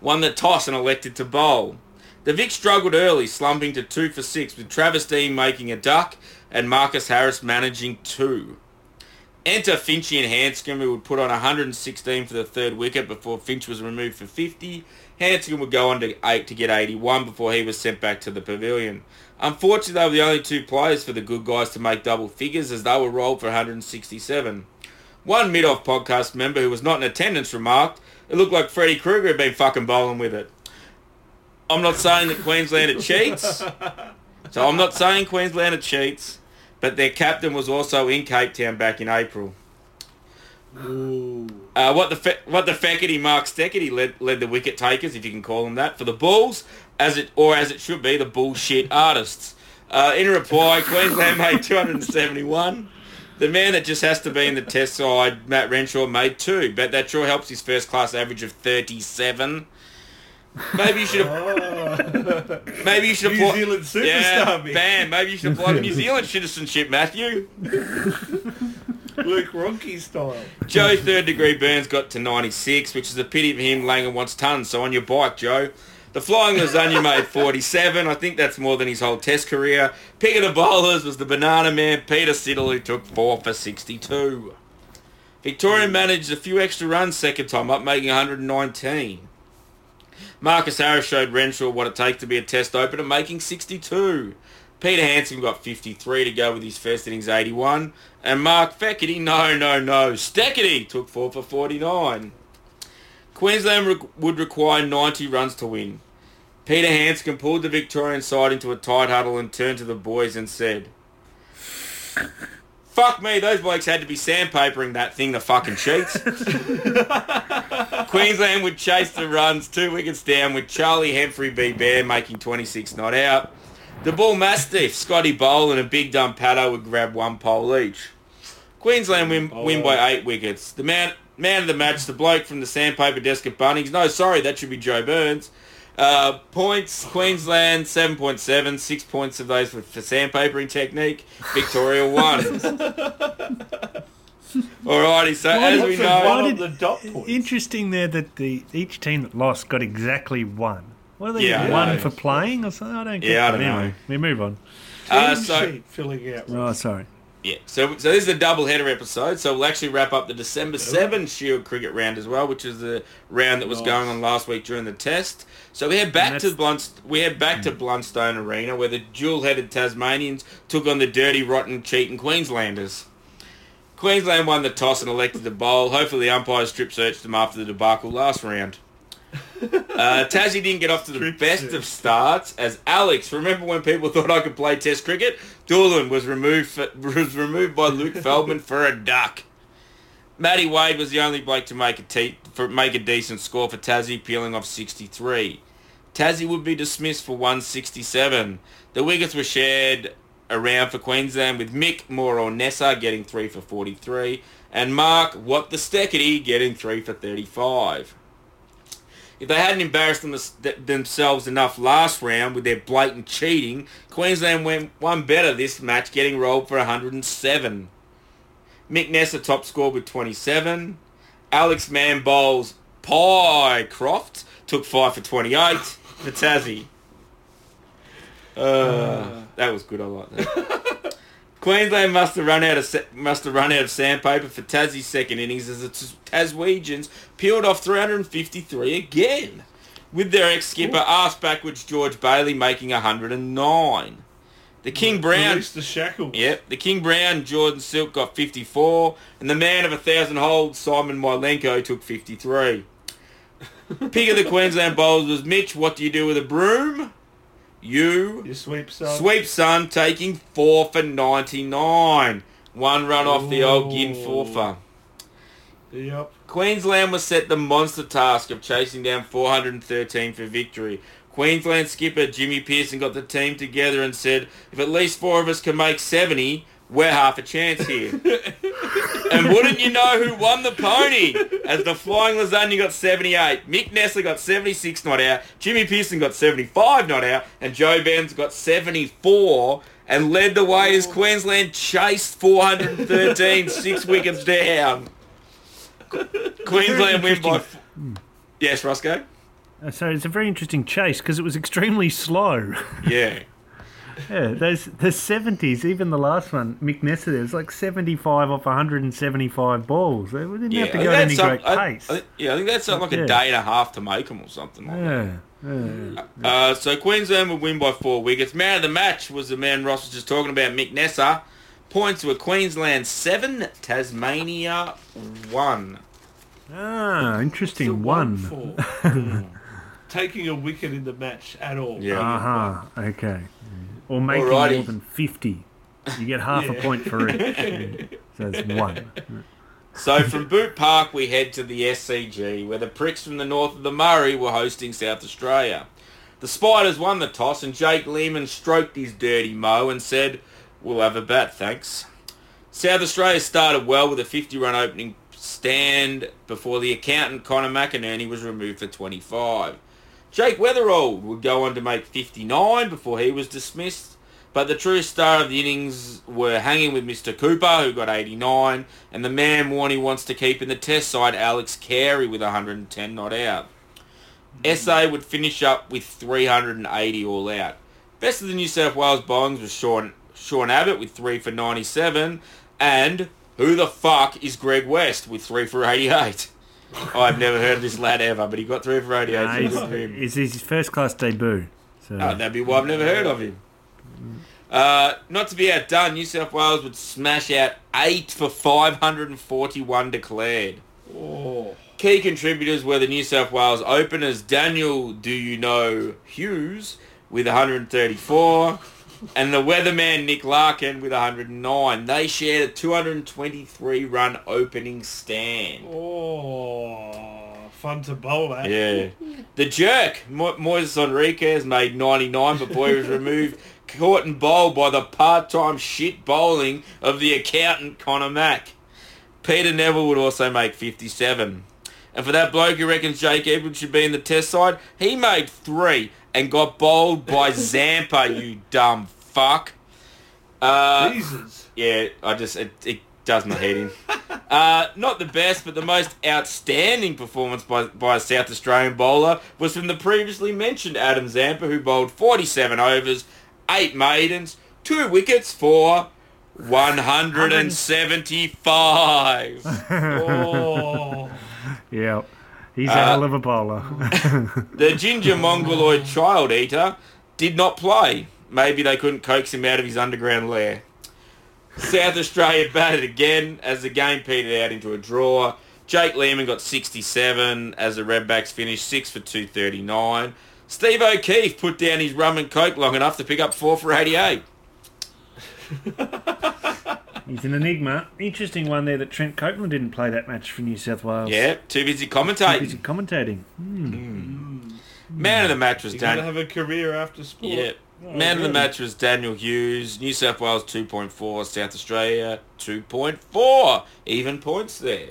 won the toss and elected to bowl. The Vic struggled early, slumping to two for six, with Travis Dean making a duck and Marcus Harris managing two. Enter Finchy and Handscomb, who would put on 116 for the third wicket before Finch was removed for 50. Handscomb would go on to eight to get 81 before he was sent back to the pavilion. Unfortunately, they were the only two players for the good guys to make double figures as they were rolled for 167. One mid-off podcast member who was not in attendance remarked, it looked like Freddie Krueger had been fucking bowling with it. I'm not saying that Queenslander cheats. So I'm not saying Queenslander cheats, but their captain was also in Cape Town back in April. Ooh. Uh, what the fe- what the feckety Mark Steketee led led the wicket takers, if you can call them that, for the Bulls, as it or as it should be, the bullshit artists. Uh, in reply, Queensland made 271. The man that just has to be in the test side, Matt Renshaw, made two, but that sure helps his first class average of 37. Maybe you should Oh. maybe you should New apply. Zealand superstar, yeah, bam. Maybe you should apply for New Zealand citizenship, Matthew. Luke Ronchi style. Joe third degree burns got to 96, which is a pity for him. Langer wants tons, so on your bike, Joe. The flying lasagna made 47. I think that's more than his whole test career. Pick of the bowlers was the banana man, Peter Siddle, who took 4 for 62. Victoria managed a few extra runs second time up, making 119. Marcus Harris showed Renshaw what it takes to be a test opener, making 62. Peter Handscomb got 53 to go with his first innings 81. And Mark Feckety, no, no, no, Steketee took 4 for 49. Queensland re- would require 90 runs to win. Peter Handscomb pulled the Victorian side into a tight huddle and turned to the boys and said, Fuck me, those blokes had to be sandpapering that thing to fucking cheats. Queensland would chase the runs two wickets down with Charlie Hemphrey B. Bear making 26 not out. The Bull Mastiff, Scotty Bowl and a Big Dumb Paddo would grab one pole each. Queensland win, oh. win by eight wickets. The man, man of the match, the bloke from the sandpaper desk at Bunnings. No, sorry, that should be Joe Burns. Uh, points, Queensland 7.7, six points of those for, for sandpapering technique. Victoria one. Alrighty, so Why as we know, Why did- the dot points. Interesting there that the each team that lost got exactly one. What are they Yeah, One for playing or something? I don't get Yeah, I don't know. Anyway, we move on. uh, so sheet filling out. Oh, sorry. Yeah, so so this is a double header episode. So we'll actually wrap up the December seven Shield cricket round as well, which is the round that was Nice. going on last week during the test. So we head back to Blunt. We head back to hmm. Blundstone Arena, where the dual-headed Tasmanians took on the dirty, rotten, cheating Queenslanders. Queensland won the toss and elected to bowl. Hopefully, the umpires strip searched them after the debacle last round. Uh, Tassie didn't get off to the best of starts as Alex. Remember when people thought I could play Test cricket? Doolan was removed for, was removed by Luke Feldman for a duck. Matty Wade was the only bloke to make a te- for make a decent score for Tassie, peeling off 63. Tassie would be dismissed for 167. The wickets were shared around for Queensland with Mick Moore or Neser getting 3 for 43 and Mark What the Steketee getting 3 for 35. If they hadn't embarrassed them, themselves enough last round with their blatant cheating, Queensland went one better this match, getting rolled for 107. Mick Neser top scored with 27. Alex Mann bowls Pycroft took 5 for 28 for Tassie. Uh, that was good. I like that. Queensland must have run out of must have run out of sandpaper for Tassie's second innings as the Taswegians peeled off 353 again, with their ex-skipper ass backwards George Bailey making 109. The King Brown. The shackles. Yep. The King Brown, Jordan Silk got 54. And the man of a thousand holds, Simon Milenko, took 53. Pick of the Queensland bowlers was Mitch. What do you do with a broom? You. You sweep son. Sweep son taking four for 99. One run off the old Gin Forfer. Yep. Queensland was set the monster task of chasing down 413 for victory. Queensland skipper Jimmy Peirson got the team together and said, if at least four of us can make 70, we're half a chance here. and wouldn't you know who won the pony? As the Flying Lasagna got 78, Mick Neser got 76 not out, Jimmy Peirson got 75 not out, and Joe Benz got 74 and led the way as Queensland chased 413, six wickets down. Queensland win by... Yes, Roscoe? Uh, so it's a very interesting chase because it was extremely slow. Yeah. yeah, those the seventies, even the last one, Mick Neser, there was like seventy five off one hundred and seventy five balls. They didn't yeah, have to go at any great I, pace. I, yeah, I think that's something like yeah. a day and a half to make them or something like yeah. that. Yeah. Uh, so Queensland would win by four wickets. Man of the match was the man Ross was just talking about, Mick Neser. Points were Queensland seven, Tasmania one. Ah, interesting. One. one taking a wicket in the match at all. Yeah. Uh huh. Okay. Or making Alrighty. more than fifty. You get half a point for each. so it's one. So from Boot Park we head to the SCG where the pricks from the north of the Murray were hosting South Australia. The Spiders won the toss and Jake Lehmann stroked his dirty mo and said, we'll have a bat, thanks. South Australia started well with a 50 run opening stand before the accountant Connor McInerney was removed for 25. Jake Weatherald would go on to make 59 before he was dismissed. But the true star of the innings were hanging with Mr. Cooper, who got 89, and the man Warney wants to keep in the test side, Alex Carey, with 110 not out. Mm. SA would finish up with 380 all out. Best of the New South Wales bongs was Sean, Sean Abbott with 3 for 97, and who the fuck is Greg West with 3 for 88? I've never heard of this lad ever, but he got through for 88. Nah, so he's, good it's his first class debut. So Oh, that'd be why I've never heard of him. Uh, not to be outdone, New South Wales would smash out 8 for 541 declared. Oh. Key contributors were the New South Wales openers Daniel Do You Know Hughes with 134 and the weatherman Nick Larkin with 109. They shared a 223 run opening stand. Oh, fun to bowl at. Yeah. The jerk, Mo- Moises Henriques made 99, but boy was removed, caught and bowled by the part-time shit bowling of the accountant Connor Mack. Peter Neville would also make 57. And for that bloke who reckons Jake Edwards should be in the test side, he made three and got bowled by Zampa, you dumb fuck. Uh, Jesus. yeah, I just it, it does my head in. Uh, not the best, but the most outstanding performance by, by a South Australian bowler was from the previously mentioned Adam Zampa, who bowled 47 overs, 8 maidens, 2 wickets for 175. Oh. yeah, he's a Uh, hell of a bowler. the ginger mongoloid child eater did not play. Maybe they couldn't coax him out of his underground lair. South Australia batted again as the game petered out into a draw. Jake Lehmann got 67 as the Redbacks finished 6 for 239. Steve O'Keefe put down his rum and coke long enough to pick up 4 for 88. he's an enigma. Interesting one there that Trent Copeland didn't play that match for New South Wales. Yeah, too busy commentating. Too busy commentating. Hmm. Man of the match was You gotta have a career after sport. Yeah. Oh, Man of the match was Daniel Hughes. New South Wales 2.4. South Australia 2.4. Even points there.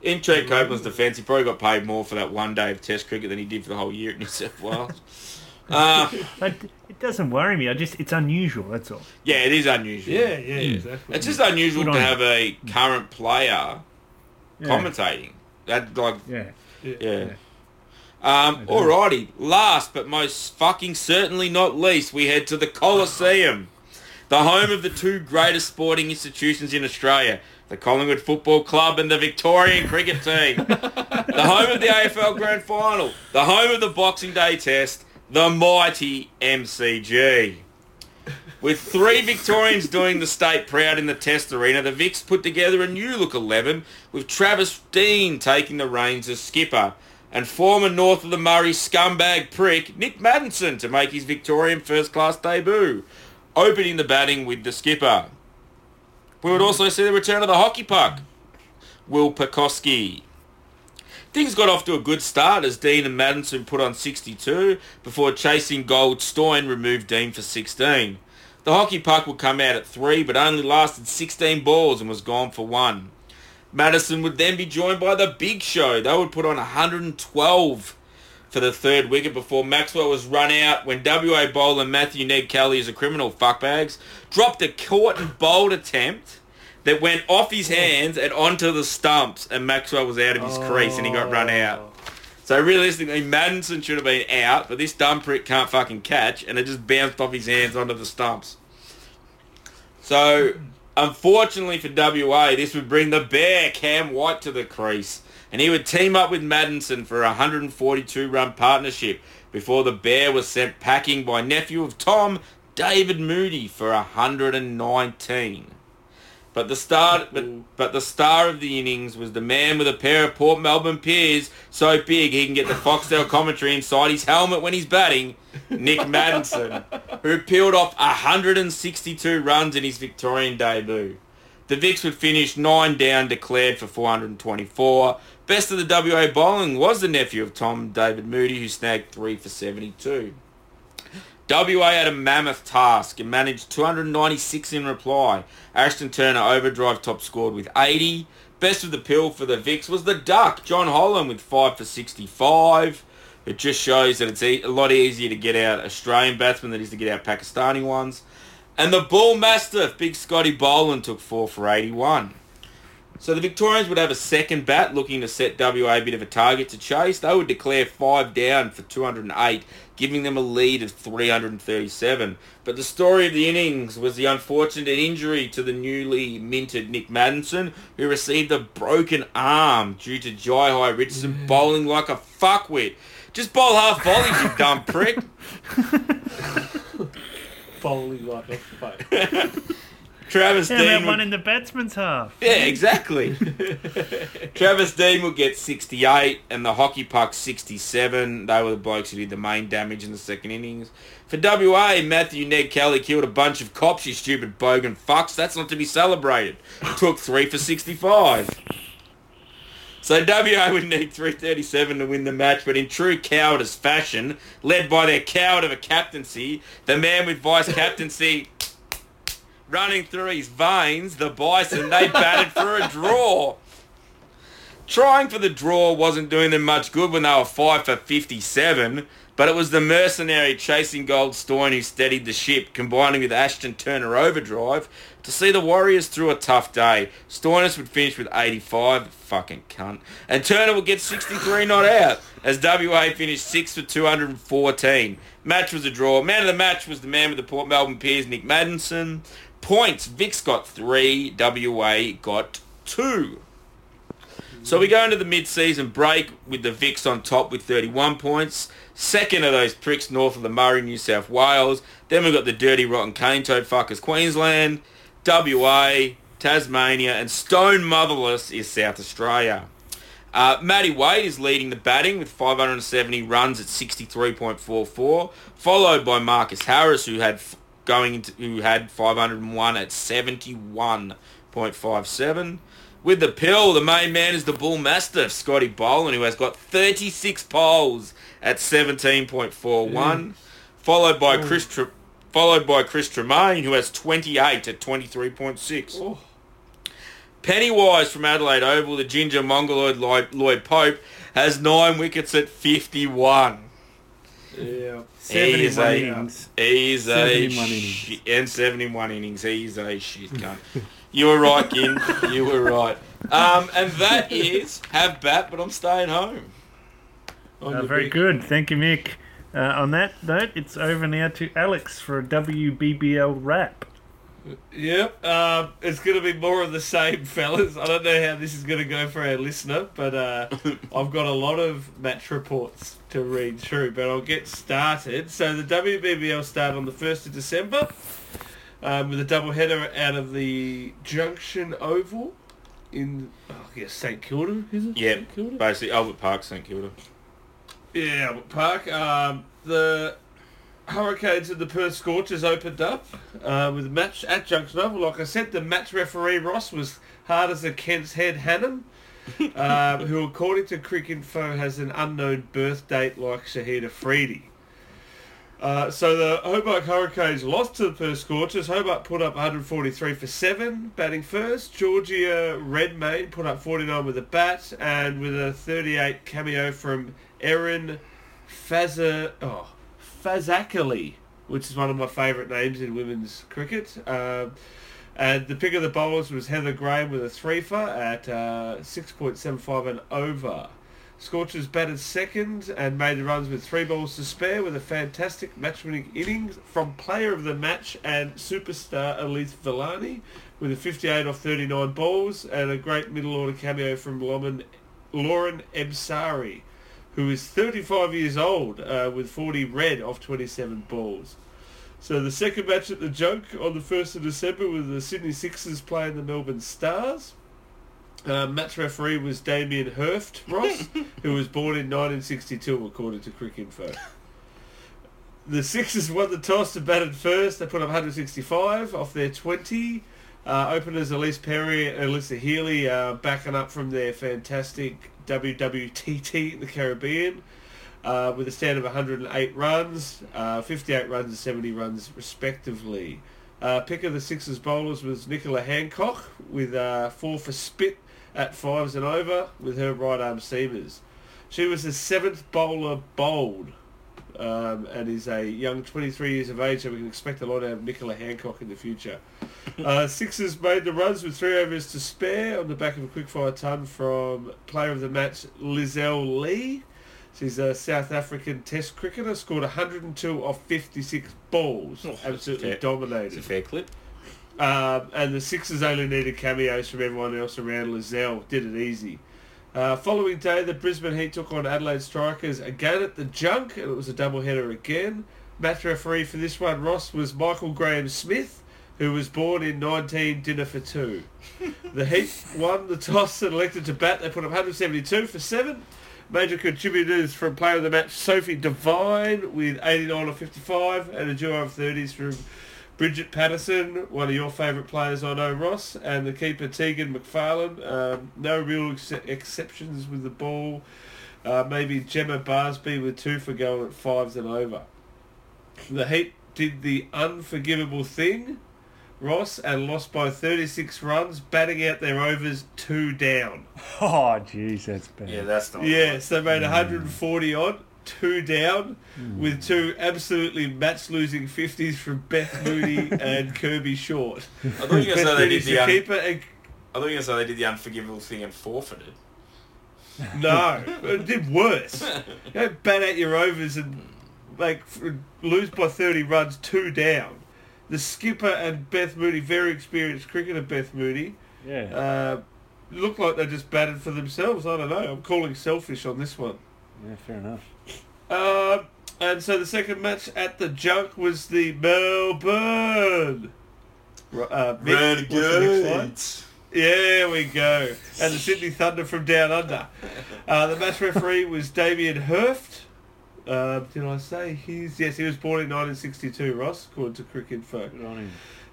In Trent Copeland's defence, he probably got paid more for that one day of Test cricket than he did for the whole year at New South Wales. uh, But it doesn't worry me. I just it's unusual. That's all. yeah, it is unusual. Yeah, yeah, exactly. It's just unusual Good to on have a current player Yeah. commentating. That like Yeah. yeah. Um, alrighty. Last but most fucking certainly not least, we head to the Coliseum, the home of the two greatest sporting institutions in Australia, the Collingwood Football Club and the Victorian Cricket Team. the home of the AFL Grand Final, the home of the Boxing Day Test, the mighty MCG. With three Victorians doing the state proud in the Test arena, the Vics put together a new look 11 with Travis Dean taking the reins as skipper and former North of the Murray scumbag prick Nick Maddinson to make his Victorian first-class debut, opening the batting with the skipper. We would also see the return of the hockey puck, Will Pucovski. Things got off to a good start as Dean and Maddinson put on 62 before chasing gold Stoin removed Dean for 16. The hockey puck would come out at 3 but only lasted 16 balls and was gone for 1. Maddinson would then be joined by the Big Show. They would put on 112 for the third wicket before Maxwell was run out when WA bowler Matthew Ned Kelly as a criminal fuckbags dropped a caught and bowled attempt that went off his hands and onto the stumps and Maxwell was out of his crease and he got run out. Oh. So realistically, Maddinson should have been out, but this dumb prick can't fucking catch, and it just bounced off his hands onto the stumps. So, unfortunately for WA, this would bring the bear Cam White to the crease, and he would team up with Maddinson for a 142-run partnership before the bear was sent packing by nephew of Tom, David Moody, for 119. But the star, mm-hmm. but, but the star of the innings was the man with a pair of Port Melbourne peers so big he can get the Foxtel commentary inside his helmet when he's batting, Nick Maddinson, who peeled off 162 runs in his Victorian debut. The Vicks would finish nine down, declared for 424. Best of the WA bowling was the nephew of Tom, David Moody, who snagged three for 72. WA had a mammoth task and managed 296 in reply. Ashton Turner overdrive top scored with 80. Best of the pill for the Vicks was the Duck, Jon Holland with 5 for 65. It just shows that it's a lot easier to get out Australian batsmen than it is to get out Pakistani ones. And the Bull Mastiff, Big Scotty Boland, took 4 for 81. So the Victorians would have a second bat looking to set WA a bit of a target to chase. They would declare five down for 208, giving them a lead of 337. But the story of the innings was the unfortunate injury to the newly minted Nick Maddinson, who received a broken arm due to Jai High Richardson bowling like a fuckwit. Just bowl half volleys, you dumb prick. Bowling like a fuck. Travis How Dean would- one in the batsman's half? Yeah, exactly. Travis Dean will get 68 and the hockey puck 67. They were the blokes who did the main damage in the second innings. For WA, Matthew Ned Kelly killed a bunch of cops, you stupid bogan fucks. That's not to be celebrated. Took 3 for 65. So WA would need 337 to win the match, but in true cowardice fashion, led by their coward of a captaincy, the man with vice captaincy running through his veins, the Bison, they batted for a draw. Trying for the draw wasn't doing them much good when they were 5 for 57, but it was the mercenary chasing Gold Stoin who steadied the ship, combining with Ashton Turner overdrive to see the Warriors through a tough day. Stoinis would finish with 85, fucking cunt, and Turner would get 63 not out, as WA finished 6 for 214. Match was a draw. Man of the match was the man with the Port Melbourne Piers, Nick Maddinson. Points, Vicks got 3, WA got 2. So we go into the mid-season break with the Vicks on top with 31 points. Second of those pricks north of the Murray, New South Wales. Then we've got the dirty, rotten cane toad fuckers, Queensland, WA, Tasmania, and stone motherless is South Australia. Uh, Matty Wade is leading the batting with 570 runs at 63.44, followed by Marcus Harris, who had going into, who had 501 at 71.57. With the pill, the main man is the Bull Mastiff, Scotty Boland, who has got 36 poles at 17.41, mm. followed by oh. Chris Tre- followed by Chris Tremain, who has 28 at 23.6. Oh. Pennywise from Adelaide Oval, the ginger mongoloid Lloyd Pope, has nine wickets at 51. Yeah. He's 71 a- innings. He's a 71 shit, and 71 innings. He's a shit cunt. You were right, Gin. You were right. Um, and that is have bat, but I'm staying home. Uh, very big- good. Thank you, Mick. Uh, on that note, it's over now to Alex for a WBBL wrap. Yep, um, it's going to be more of the same, fellas. I don't know how this is going to go for our listener, but uh, I've got a lot of match reports to read through, but I'll get started. So the WBBL start on the 1st of December um, with a double header out of the Junction Oval in, oh, I guess, St Kilda, is it? Yeah, St Kilda? basically Albert Park, St Kilda. Yeah, Albert Park. Um, the Hurricanes and the Perth Scorchers opened up uh, with a match at Junction Oval. Like I said, the match referee Ross was hard as a Kent's head Hannum, um, who according to Cricinfo has an unknown birth date like Shahid Afridi. Uh, so the Hobart Hurricanes lost to the Perth Scorchers. Hobart put up 143 for 7, batting first. Georgia Redmayne put up 49 with a bat, and with a 38 cameo from Erin Faza, oh, Fazackerley, which is one of my favourite names in women's cricket. Um, and the pick of the bowlers was Heather Graham with a three for at uh, 6.75 and over. Scorchers batted second and made the runs with three balls to spare with a fantastic match-winning innings from player of the match and superstar Elyse Villani with a 58 off 39 balls and a great middle order cameo from Lauren, Lauren Ebsary, who is 35 years old uh, with 40 red off 27 balls. So the second match at the Junk on the 1st of December with the Sydney Sixers playing the Melbourne Stars. Uh, match referee was Damien Herft Ross, who was born in 1962 according to Cricinfo. The Sixers won the toss and batted first. They put up 165 off their 20. Uh, openers Ellyse Perry and Alyssa Healy uh, backing up from their fantastic WWTT the Caribbean uh, with a stand of 108 runs, uh, 58 runs and 70 runs respectively. Uh, pick of the Sixers bowlers was Nicola Hancock with uh, four for spit at fives and over with her right arm seamers. She was the seventh bowler bowled um, and is a young 23 years of age, so we can expect a lot out of Nicola Hancock in the future. Uh, Sixers made the runs with three overs to spare on the back of a quickfire ton from player of the match Lizelle Lee. She's a South African Test cricketer, scored 102 off 56 balls, Oh, absolutely fair. dominated. It's a fair clip. Um, and the Sixers only needed cameos from everyone else around. Lizelle did it easy. Uh, following day, the Brisbane Heat took on Adelaide Strikers again at the Junk, and it was a doubleheader again. Match referee for this one, Ross, was Michael Graham Smith, who was born in 19 dinner for two. the Heat won the toss and elected to bat. They put up 172 for seven. Major contributors from player of the match, Sophie Devine with 89 or 55, and a duo of 30s from Bridget Patterson, one of your favourite players I know, Ross, and the keeper Tegan McPharlin. Um, no real ex- exceptions with the ball. Uh, maybe Gemma Barsby with two for going at fives and over. The Heat did the unforgivable thing, Ross, and lost by 36 runs, batting out their overs two down. Oh, jeez, that's bad. Yeah, that's not. Yes, they made 140 odd, two down, with two absolutely match-losing 50s from Beth Moody and Kirby Short. I thought you were Beth going to say they did the the. Un- keeper, and I thought you were going to say they did the unforgivable thing and forfeited. no, it did worse. You don't bat out your overs and like lose by 30 runs, two down. The skipper and Beth Moody, very experienced cricketer Beth Moody, Yeah. uh, looked like they just batted for themselves. I don't know. I'm calling selfish on this one. yeah, fair enough. Uh, and so the second match at the junk was the Melbourne. Ro- Uh, Mick, what's the next line? Yeah, we go. And the Sydney Thunder from down under. Uh, the match referee was Damien Herft. Uh, did I say he's yes? He was born in 1962, Ross, according to Cricinfo. Good on him.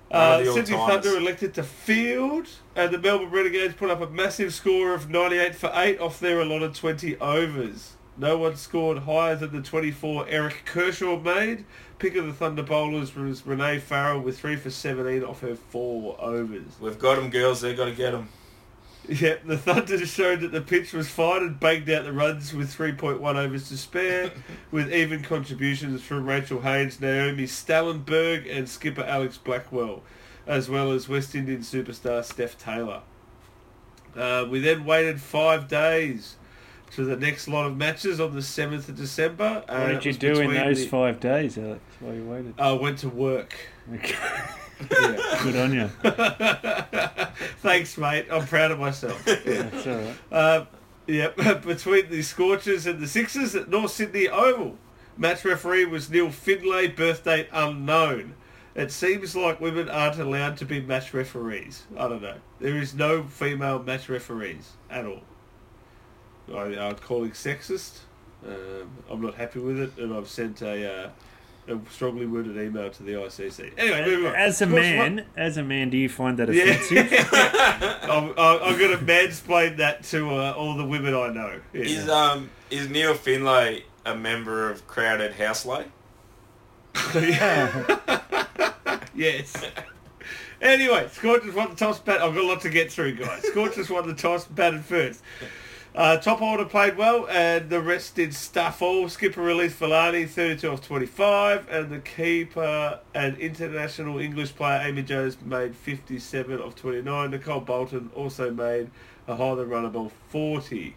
One Uh, the Sydney all-timers. Thunder elected to field, and the Melbourne Renegades put up a massive score of 98 for 8 off their allotted 20 overs. No one scored higher than the 24 Eric Kershaw made. Pick of the Thunder bowlers was Renee Farrell with 3 for 17 off her 4 overs. We've got them, girls. They've got to get them. Yep, the Thunder showed that the pitch was fine and banged out the runs with 3.1 overs to spare, with even contributions from Rachel Haynes, Naomi Stalenberg and skipper Alex Blackwell, as well as West Indian superstar Steph Taylor. Uh, we then waited five days to the next lot of matches on the 7th of December. What did you do in those five days, Alex? While you waited. I went to work. Okay. Yeah. Good on you. Thanks, mate. I'm proud of myself. Yeah. That's all right. Uh, yep, between the Scorchers and the Sixers at North Sydney Oval. Match referee was Neil Finlay, birth date unknown. It seems like women aren't allowed to be match referees. I don't know. There is no female match referees at all. I, I'm calling sexist. Um, I'm not happy with it, and I've sent a, uh, a strongly worded email to the ICC. Anyway, moving on. As a Of course, man, as a man, do you find that offensive? I'm, I'm I'm going to mansplain that to uh, all the women I know. Yeah. Is um is Neil Finlay a member of Crowded Houselay? yes. Anyway, Scorchers won the toss bat. I've got a lot to get through, guys. Scorchers won the toss, batted first. Uh, top order played well, and the rest did stuff all. Skipper released Villani, 32 off 25, and the keeper and international English player Amy Jones made 57 off 29. Nicole Bolton also made a higher than runnable 40.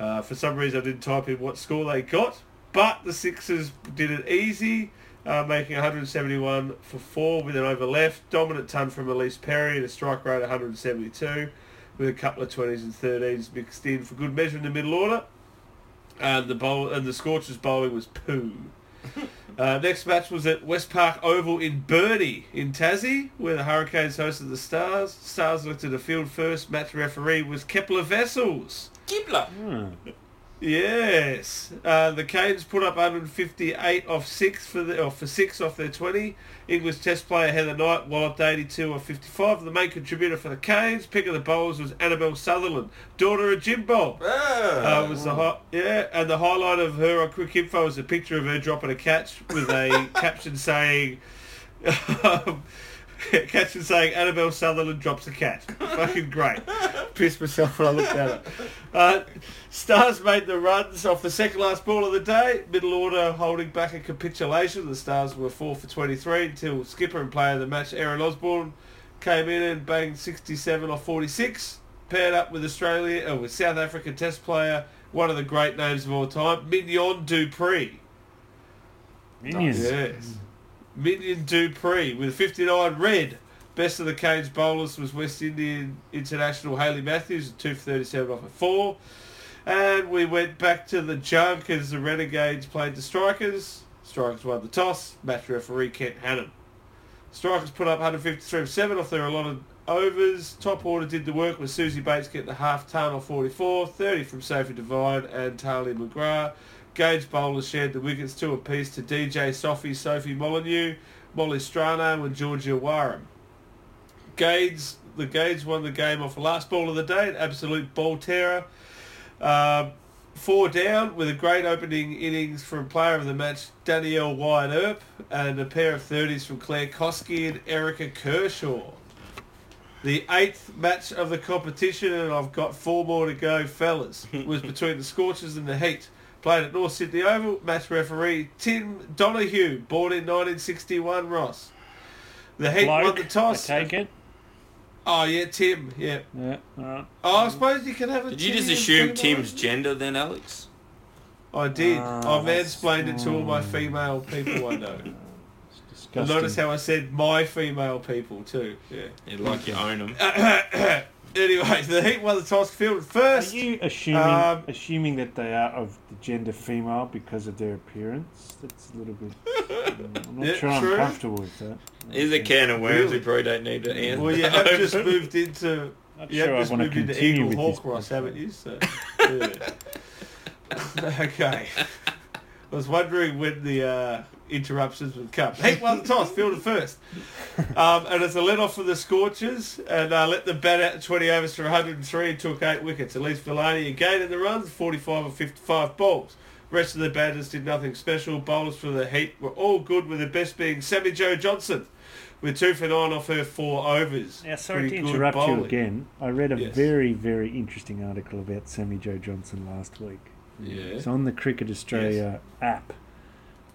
Uh, for some reason, I didn't type in what score they got, but the Sixers did it easy, uh, making 171 for four with an over left. Dominant ton from Ellyse Perry and a strike rate of 172, with a couple of 20s and 13s mixed in for good measure in the middle order. And the bowl and the Scorchers bowling was poo. Uh, next match was at West Park Oval in Burnie in Tassie, where the Hurricanes hosted the Stars. Stars looked at the field first. Match referee was Kepler Wessels. Kepler. Hmm. Yes, uh, the Canes put up 158 off six for the or for six off their 20. English Test player Heather Knight walloped 82 off 55. The main contributor for the Canes, pick of the bowls was Annabel Sutherland, daughter of Jim Bob. Ah, Uh, was the hi- yeah, and the highlight of her on Cricinfo was a picture of her dropping a catch with a caption saying, um, caption saying Annabel Sutherland drops a catch. Fucking great. Pissed myself when I looked at it. Uh, Stars made the runs off the second last ball of the day. Middle order holding back a capitulation. The Stars were four for 23 until skipper and player of the match Erin Osborne came in and banged 67 off 46. Paired up with Australia, uh, with South African Test player, one of the great names of all time, Mignon du Preez. Minions. Yes. Minion du Preez with 59 red. Best of the Canes bowlers was West Indian international Hayley Matthews, 2 for 37 off a 4. And we went back to the junk as the Renegades played the Strikers. Strikers won the toss. Match referee Kent Hannon. Strikers put up 153 for 7 off their allotted overs. Top order did the work with Susie Bates getting the half ton off 44, 30 from Sophie Devine and Tahlia McGrath. Gage Bowler shared the wickets two apiece to DJ Sophie, Sophie Molyneux, Molly Strano and Georgia Wareham. Gage, the Gage won the game off the last ball of the day, an absolute ball terror. Um, four down with a great opening innings from player of the match Danielle Wyatt Earp and a pair of 30s from Claire Koski and Erica Kershaw. The eighth match of the competition, and I've got four more to go, fellas, was between the Scorchers and the Heat. Played at North Sydney Oval. Match referee Tim Donahue, born in 1961, Ross. The Heat won the toss. I take it. Oh, yeah, Tim, yeah. Yeah, alright. Oh, I suppose you can have a Did you just Tim assume and Tim's female. gender then, Alex? I did. Ah, I that's- mansplained it to all my female people I know. It's And disgusting. notice how I said my female people too. Yeah. Yeah, like you own them. anyway, the Heat won the toss field Are first. you assuming Um, assuming that they are of the gender female because of their appearance? That's a little bit. I'm not Yeah, sure true. I'm comfortable with that. Is a can of worms Really? we probably don't need to answer. Well, you have just moved into Not you sure have I just want to moved into continue Eagle with Hawk this. Ross, haven't you? So, yeah. okay. I was wondering when the uh, interruptions would come. Heat won the toss, fielded first. Um, and it's a let off for the Scorchers, and uh, let them bat out 20 overs for 103 and took eight wickets. At least Villani again in the runs, 45 or 55 balls. rest of the batters did nothing special. Bowlers for the Heat were all good, with the best being Sammy-Jo Johnson, with two for nine off her four overs. Now, sorry Pretty to interrupt you again. I read a Yes. very, very interesting article about Sammy-Jo Johnson last week. Yeah. It's on the Cricket Australia app.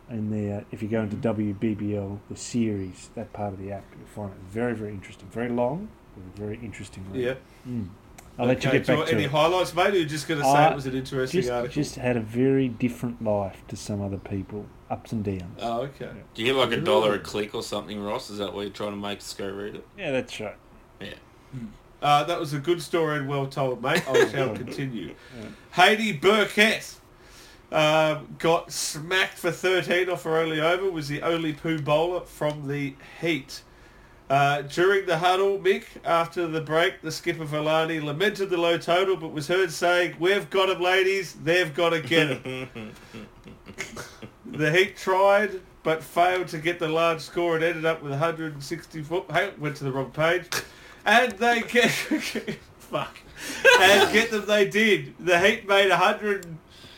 And there, if you go into WBBL, the series, that part of the app, you'll find it very, very interesting. Very long, but very interesting. read. Yeah. Mm. I'll let you get back to any it. highlights, mate? Or you're just going to say Uh, it was an interesting Just, article? just had a very different life to some other people, ups and downs. Oh, okay. Do you get like a dollar a click or something, Ross? Is that what you're trying to make us go read it? Yeah, that's right. Uh, that was a good story and well told, mate. I shall continue. Haidee Birkett um, got smacked for 13 off her only over, was the only poo bowler from the Heat. Uh, during the huddle, Mick, after the break, the skipper Villani lamented the low total, but was heard saying, we've got it, ladies, they've got to get it. the Heat tried, but failed to get the large score and ended up with 164. Hey, went to the wrong page. And they get... fuck. And get them, they did. The Heat made 100...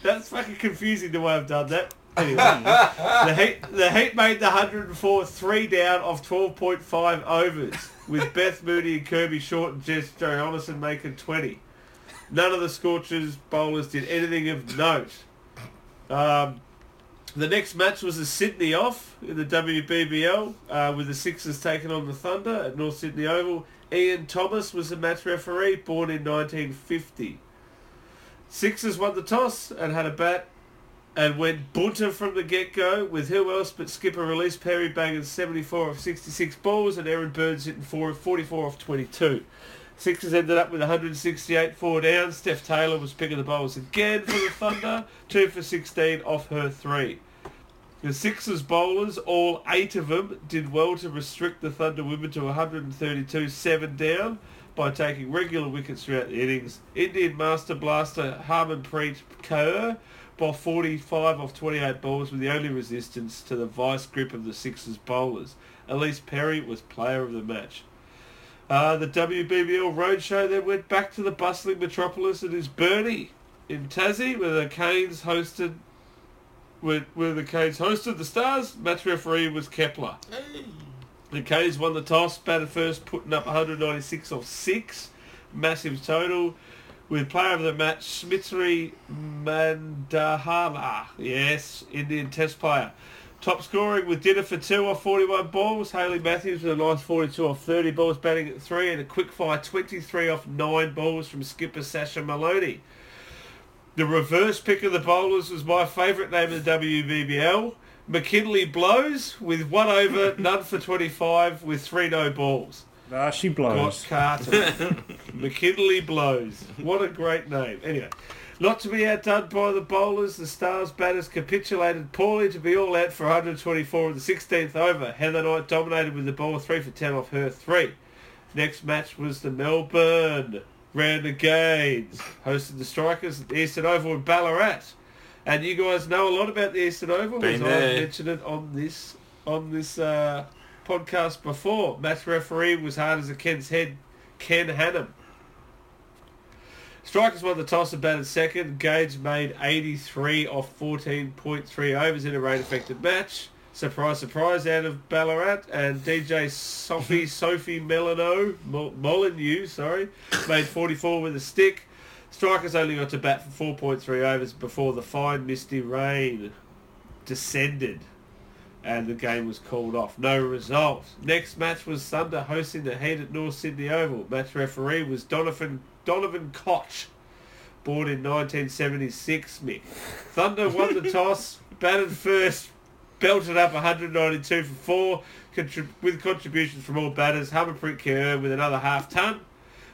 That's fucking confusing the way I've done that. Anyway, the Heat, the Heat made the 104 three down of 12.5 overs, with Beth Mooney and Kirby Short and Jess Jonassen making 20. None of the Scorchers bowlers did anything of note. Um, the next match was the Sydney off in the WBBL, uh, with the Sixers taking on the Thunder at North Sydney Oval. Ian Thomas was the match referee, born in 1950. Sixers won the toss and had a bat and went bunter from the get-go with who else but skipper Ellyse Perry banging 74 of 66 balls and Erin Burns hitting 4 44 off 22. Sixers ended up with 168 four down. Steph Taylor was picking the bowls again for the Thunder, 2 for 16 off her 3. The Sixers bowlers, all eight of them, did well to restrict the Thunder women to 132 7 down by taking regular wickets throughout the innings. Indian Master Blaster Harmanpreet Kaur bowled 45 off 28 balls with the only resistance to the vice grip of the Sixers bowlers. Ellyse Perry was player of the match. Uh, the WBBL Roadshow then went back to the bustling metropolis and is Burnie in Tassie, where the Canes hosted where, where the Canes hosted the Stars. Match referee was Kepler. The Canes won the toss, batted first, putting up 196 off six, massive total. With player of the match, Smriti Mandhana. Yes, Indian Test player. Top scoring with dinner for two off 41 balls. Hayley Matthews with a nice 42 off 30 balls, batting at three, and a quick fire 23 off nine balls from skipper Sasha Moloney. The reverse pick of the bowlers was my favourite name in the WBBL. McKinley blows with one over, none for 25 with three no balls. Ah, she blows. Got. Carter. McKinley blows. What a great name. Anyway, not to be outdone by the bowlers, the Stars batters capitulated poorly to be all out for 124 in the 16th over. Heather Knight dominated with the ball 3 for 10 off her 3. Next match was the Melbourne Renegades. Hosted the Strikers at the Eastern Oval in Ballarat. And you guys know a lot about the Eastern Oval Been as I've mentioned it on this on this uh, podcast before. Match referee was hard as a Ken's head, Ken Hannum. Strikers won the toss and batted second. Gage made 83 off 14.3 overs in a rain-affected match. Surprise, surprise, out of Ballarat. And DJ Sophie, Sophie Melano, Mol- Molineux, sorry, made 44 with a stick. Strikers only got to bat for 4.3 overs before the fine misty rain descended and the game was called off. No result. Next match was Thunder hosting the Heat at North Sydney Oval. Match referee was Donovan Donovan Koch, born in 1976. Mick. Thunder won the toss, batted first, belted up 192 for four, contrib- with contributions from all batters. Harmanpreet Kaur with another half ton.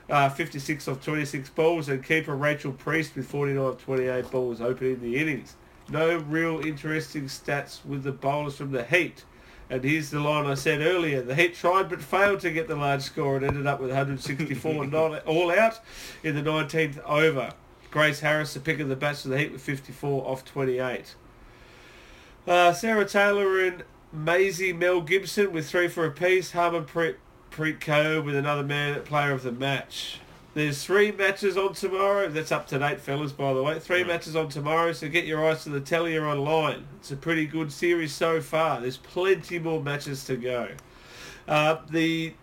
Uh, 56 off 26 balls and keeper Rachel Priest with 49 off 28 balls opening the innings. No real interesting stats with the bowlers from the Heat. And here's the line I said earlier. The Heat tried but failed to get the large score and ended up with 164 all out in the 19th over. Grace Harris, the pick of the bats for the Heat with 54 off 28. Uh, Sarah Taylor and Maisie Mel Gibson with three for a piece. Harmanpreet, Preet Kaur with another man player of the match. There's three matches on tomorrow. That's up to date, fellas, by the way. Three Right. matches on tomorrow, so get your eyes to the telly or online. It's a pretty good series so far. There's plenty more matches to go. Uh, the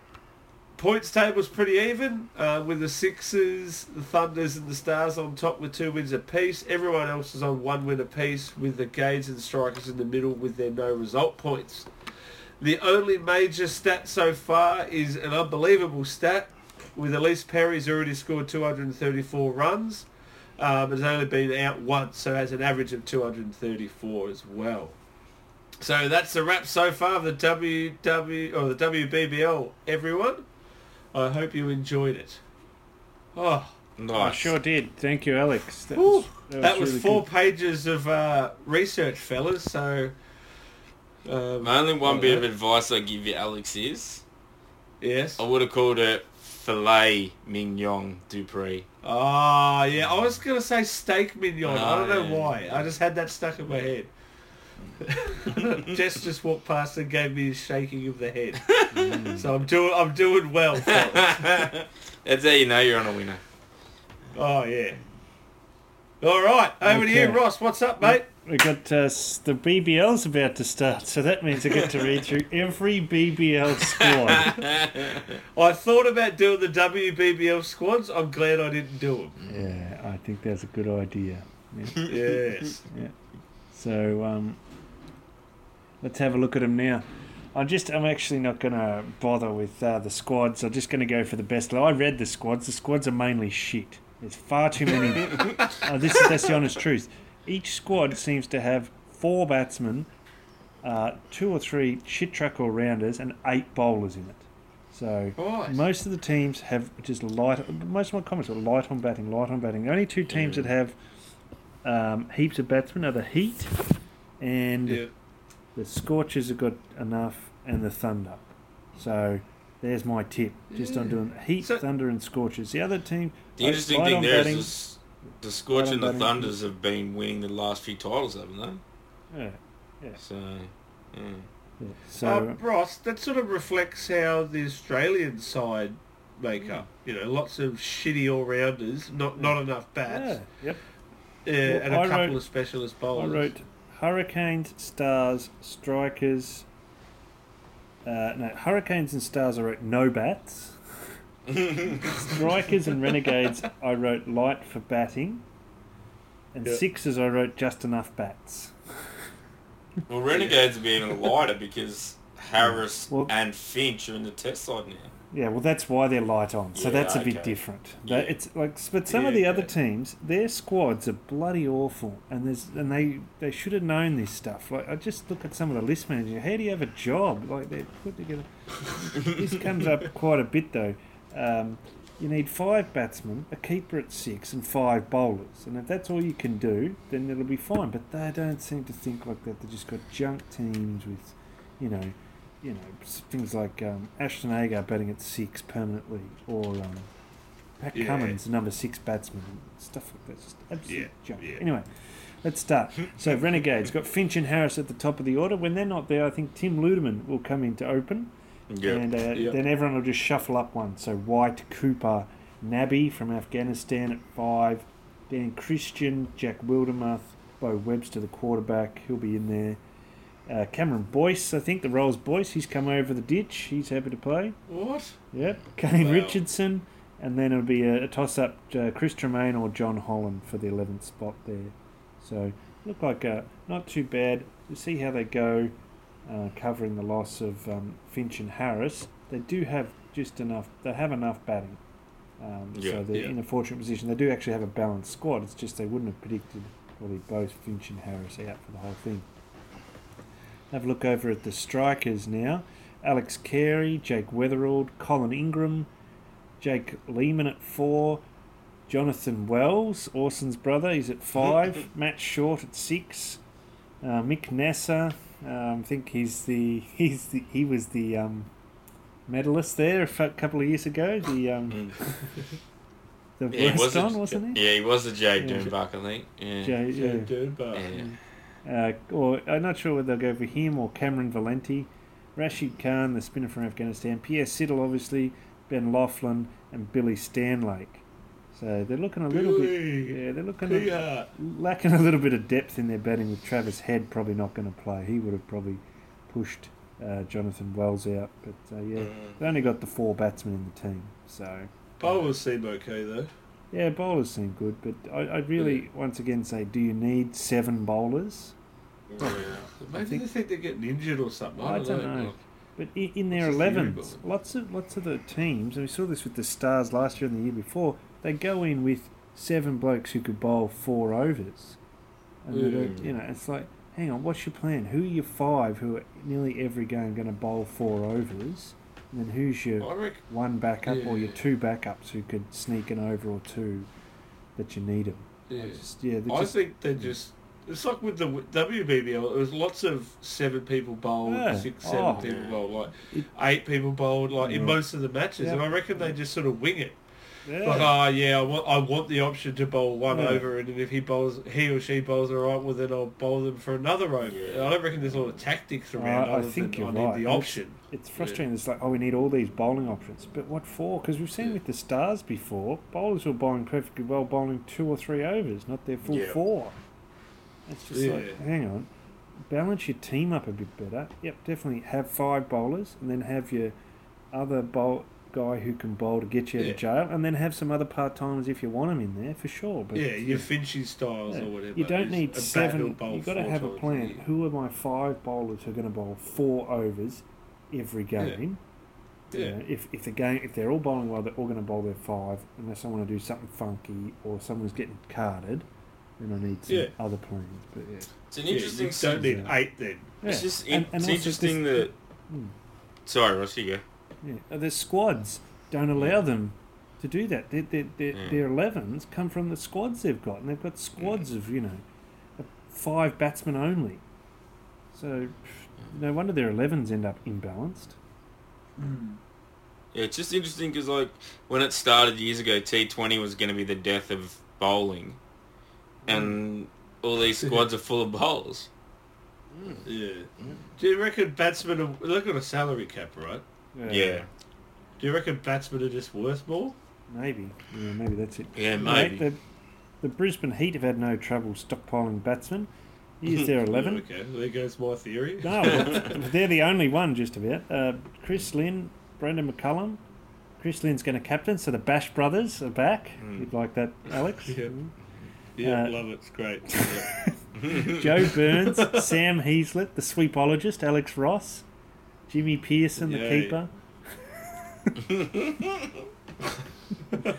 points table's pretty even, uh, with the Sixers, the Thunders, and the Stars on top with two wins apiece. Everyone else is on one win apiece, with the Gades and Strikers in the middle with their no result points. The only major stat so far is an unbelievable stat, with Ellyse Perry's already scored 234 runs, um, has only been out once, so has an average of 234 as well. So that's the wrap so far of the WW or the WBBL. Everyone, I hope you enjoyed it. Oh, I sure did. Thank you, Alex. That Whew. was, that was really four good. pages of uh, research, fellas. So, um, My only one bit of advice I give you, Alex, is yes. I would have called it filet mignon Dupree. Ah, yeah. I was gonna say steak mignon. I don't know Oh, yeah. why. I just had that stuck in my head. Jess just walked past and gave me a shaking of the head. Mm. so I'm doing. I'm doing well. That's how you know you're on a winner. oh yeah. All right, over to you, Ross. What's up, mate? We got uh, the BBL's about to start, so that means I get to read through every BBL squad. I thought about doing the WBBL squads. I'm glad I didn't do them. yeah, I think that's a good idea. Yeah. Yes. So um, let's have a look at them now. I'm just I'm actually not going to bother with uh, the squads. I'm just going to go for the best. I read the squads. The squads are mainly shit. There's far too many. uh, this is that's the honest truth. Each squad seems to have four batsmen, uh, two or three shit truck all rounders, and eight bowlers in it. So Right. most of the teams have just light. Most of my comments are light on batting, light on batting. The only two teams that have um, heaps of batsmen are the Heat and Yeah. the Scorchers have got enough, and the Thunder. So there's my tip. Just on doing Heat, So- Thunder, and Scorchers. The other team. The interesting light thing on there is batting. this- the Scorch and the batting. Thunders have been winning the last few titles, haven't they? Yeah, So, yeah. yeah. So um, Ross, that sort of reflects how the Australian side make up. You know, lots of shitty all-rounders, not not enough bats. yeah, bats, yep. uh, and a I couple wrote- of specialist bowlers. I bowlers. wrote Hurricanes, Stars, Strikers. Uh, no, Hurricanes and Stars. I wrote no bats. Strikers and Renegades. I wrote light for batting. And Yeah. Sixers. I wrote just enough bats. Well, Renegades will be even lighter because Harris Well- and Finch are in the test side now. Yeah, well, that's why they're light on. So Yeah, that's a bit okay. different. Yeah. It's like, but some of the Yeah. other teams, their squads are bloody awful, and there's and they they should have known this stuff. Like I just look at some of the list managers. How do you have a job? Like they put together. this comes up quite a bit though. Um, you need five batsmen, a keeper at six, and five bowlers. And if that's all you can do, then it'll be fine. But they don't seem to think like that. They've just got junk teams with, you know, you know, things like um, Ashton Agar batting at six permanently, or um, Pat Yeah. Cummins, number six batsman, and stuff like that. Just absolute Yeah, junk. yeah. Anyway, let's start. So Renegades got Finch and Harris at the top of the order. When they're not there, I think Tim Ludeman will come in to open, Yeah. and uh, Yep. then everyone will just shuffle up one. So White, Cooper, Nabi from Afghanistan at five, Dan Christian, Jack Wildermuth, Beau Webster, the quarterback, he'll be in there. Uh, Cameron Boyce, I think the Rolls Boyce, he's come over the ditch. He's happy to play. What? Yep. Kane Wow. Richardson, and then it'll be a, a toss up uh, Chris Tremain or Jon Holland for the 11th spot there. So, look like uh, not too bad. We'll see how they go uh, covering the loss of um, Finch and Harris. They do have just enough, they have enough batting. Um, Yeah, so they're yeah. in a fortunate position. They do actually have a balanced squad. It's just they wouldn't have predicted probably both Finch and Harris out for the whole thing. Have a look over at the strikers now. Alex Carey, Jake Weatherald, Colin Ingram, Jake Lehmann at four, Jonathan Wells, Orson's brother, he's at five, Matt Short at six, uh, Mick Neser, um, I think he's the he's the he was the um, medalist there a couple of years ago. The um, Mm. the Yeah, he was Weston, a- wasn't he? Yeah, he was the Jay Yeah. Doonbuck, I think. Yeah. Jay, Joe yeah. Dernbach. Yeah. Uh, or I'm not sure whether they'll go for him or Cameron Valente, Rashid Khan, the spinner from Afghanistan, Pierre Siddle, obviously, Ben Laughlin, and Billy Stanlake. So they're looking a little Billy. bit. Yeah, they're looking a, lacking a little bit of depth in their batting. With Travis Head probably not going to play. He would have probably pushed uh, Jonathan Wells out. But uh, yeah, Mm. they only got the four batsmen in the team. So Bowlers seem okay though. yeah, bowlers seem good. But I, I'd really once again say, do you need seven bowlers? Yeah. Maybe think- they think they're getting injured or something. I, I don't, know. know. But i- in their What's the theory elevens, lots of lots of the teams, and we saw this with the Stars last year and the year before. They go in with seven blokes who could bowl four overs, and Mm. you know it's like, hang on, what's your plan? Who are your five who are nearly every game going to bowl four overs, and then who's your reckon, one backup or your Yeah. two backups who could sneak an over or two that you need them? yeah. Just, yeah, I just, think they're just. It's like with the WBBL. There was lots of seven people bowled, Yeah. six, seven Oh. people Yeah. bowled, like It- eight people bowled, like in most of the matches. Yeah. And I reckon they just sort of wing it. Yeah. Like, oh yeah, I want, I want the option to bowl one Yeah. over, and if he bowls, he or she bowls all right, well then I'll bowl them for another over. Yeah. I don't reckon there's a lot of tactics around. Uh, I other think than you're I need right. the option. It's frustrating. It's like, oh, we need all these bowling options, but what for? Because we've seen Yeah. with the Stars before, bowlers were bowling perfectly well, bowling two or three overs, not their full Yeah. four. It's just like, hang on, balance your team up a bit better. Yep, definitely have five bowlers, and then have your other bowl guy who can bowl to get you out Yeah. of jail, and then have some other part timers if you want them in there for sure. But yeah, your Finchy styles yeah. or whatever. You don't need a bat seven. bowl You've got to have a plan. year. Who are my five bowlers who are going to bowl four overs every Yeah. game? You Yeah. know, if, if the game if they're all bowling well, they're all going to bowl their five, unless I want to do something funky or someone's getting carded. Then I need some Yeah. other plans. But yeah, It's an Yeah, interesting. you don't need eight then. It's just in, and it's interesting this- that. Hmm. Sorry, Ross, you go. Yeah. The squads don't allow them to do that. Their their, their, Yeah. their 11s come from the squads they've got, and they've got squads of you know five batsmen only. So no wonder their 11s end up imbalanced. Yeah, it's just interesting because like when it started years ago, T Twenty was going to be the death of bowling, and all these squads are full of bowlers. Yeah. Hmm. Do you reckon batsmen are look at a salary cap, right? Yeah, Do you reckon batsmen are just worth more? Maybe. Yeah, maybe that's it. yeah, Mate, maybe. the, the Brisbane Heat have had no trouble stockpiling batsmen. Here's their 11. Okay, there goes my theory. No, they're the only one, just about. Uh, Chris Lynn, Brendan McCullum. Chris Lynn's going to captain, so the Bash brothers are back. Mm. You'd like that, Alex? Yeah. Yeah, Uh, love it. It's great. Yeah. Joe Burns, Sam Heazlett, the sweepologist, Alex Ross, Jimmy Peirson, the Yay. keeper.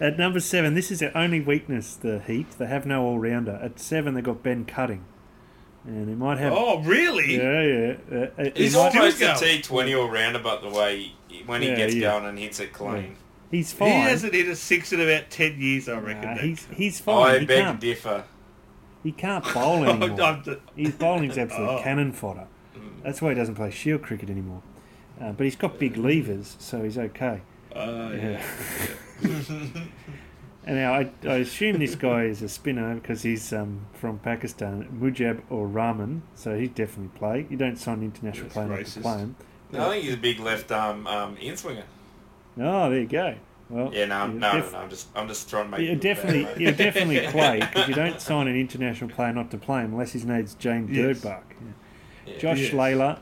At number seven, this is their only weakness, the Heat. They have no all rounder. At seven, they've got Ben Cutting. And they might have. oh, really? Yeah, yeah. Uh, uh, He's he almost a. T Twenty all roundabout the way he, when he Yeah, gets yeah. going and hits it clean. he's fine. He hasn't hit a six in about ten years, I reckon. Nah, he's he's fine. I he, beg can't, differ. he can't bowl anymore. His bowling's absolute Oh. cannon fodder. That's why he doesn't play shield cricket anymore. Uh, but he's got big levers, so he's okay. Oh, yeah. And now I, I assume this guy is a spinner because he's um, from Pakistan, Mujeeb Ur Rahman, so he definitely play. You don't sign an international player not to play him. I think he's a big left arm um, in swinger. Oh, there you go. Well, Yeah, no, no, no, def- no, I'm just, I'm just trying to make. You definitely, you definitely play because you don't sign an international player not to play him unless his name's Jane Yes. Durbach. Yeah. Josh Yes. Layla,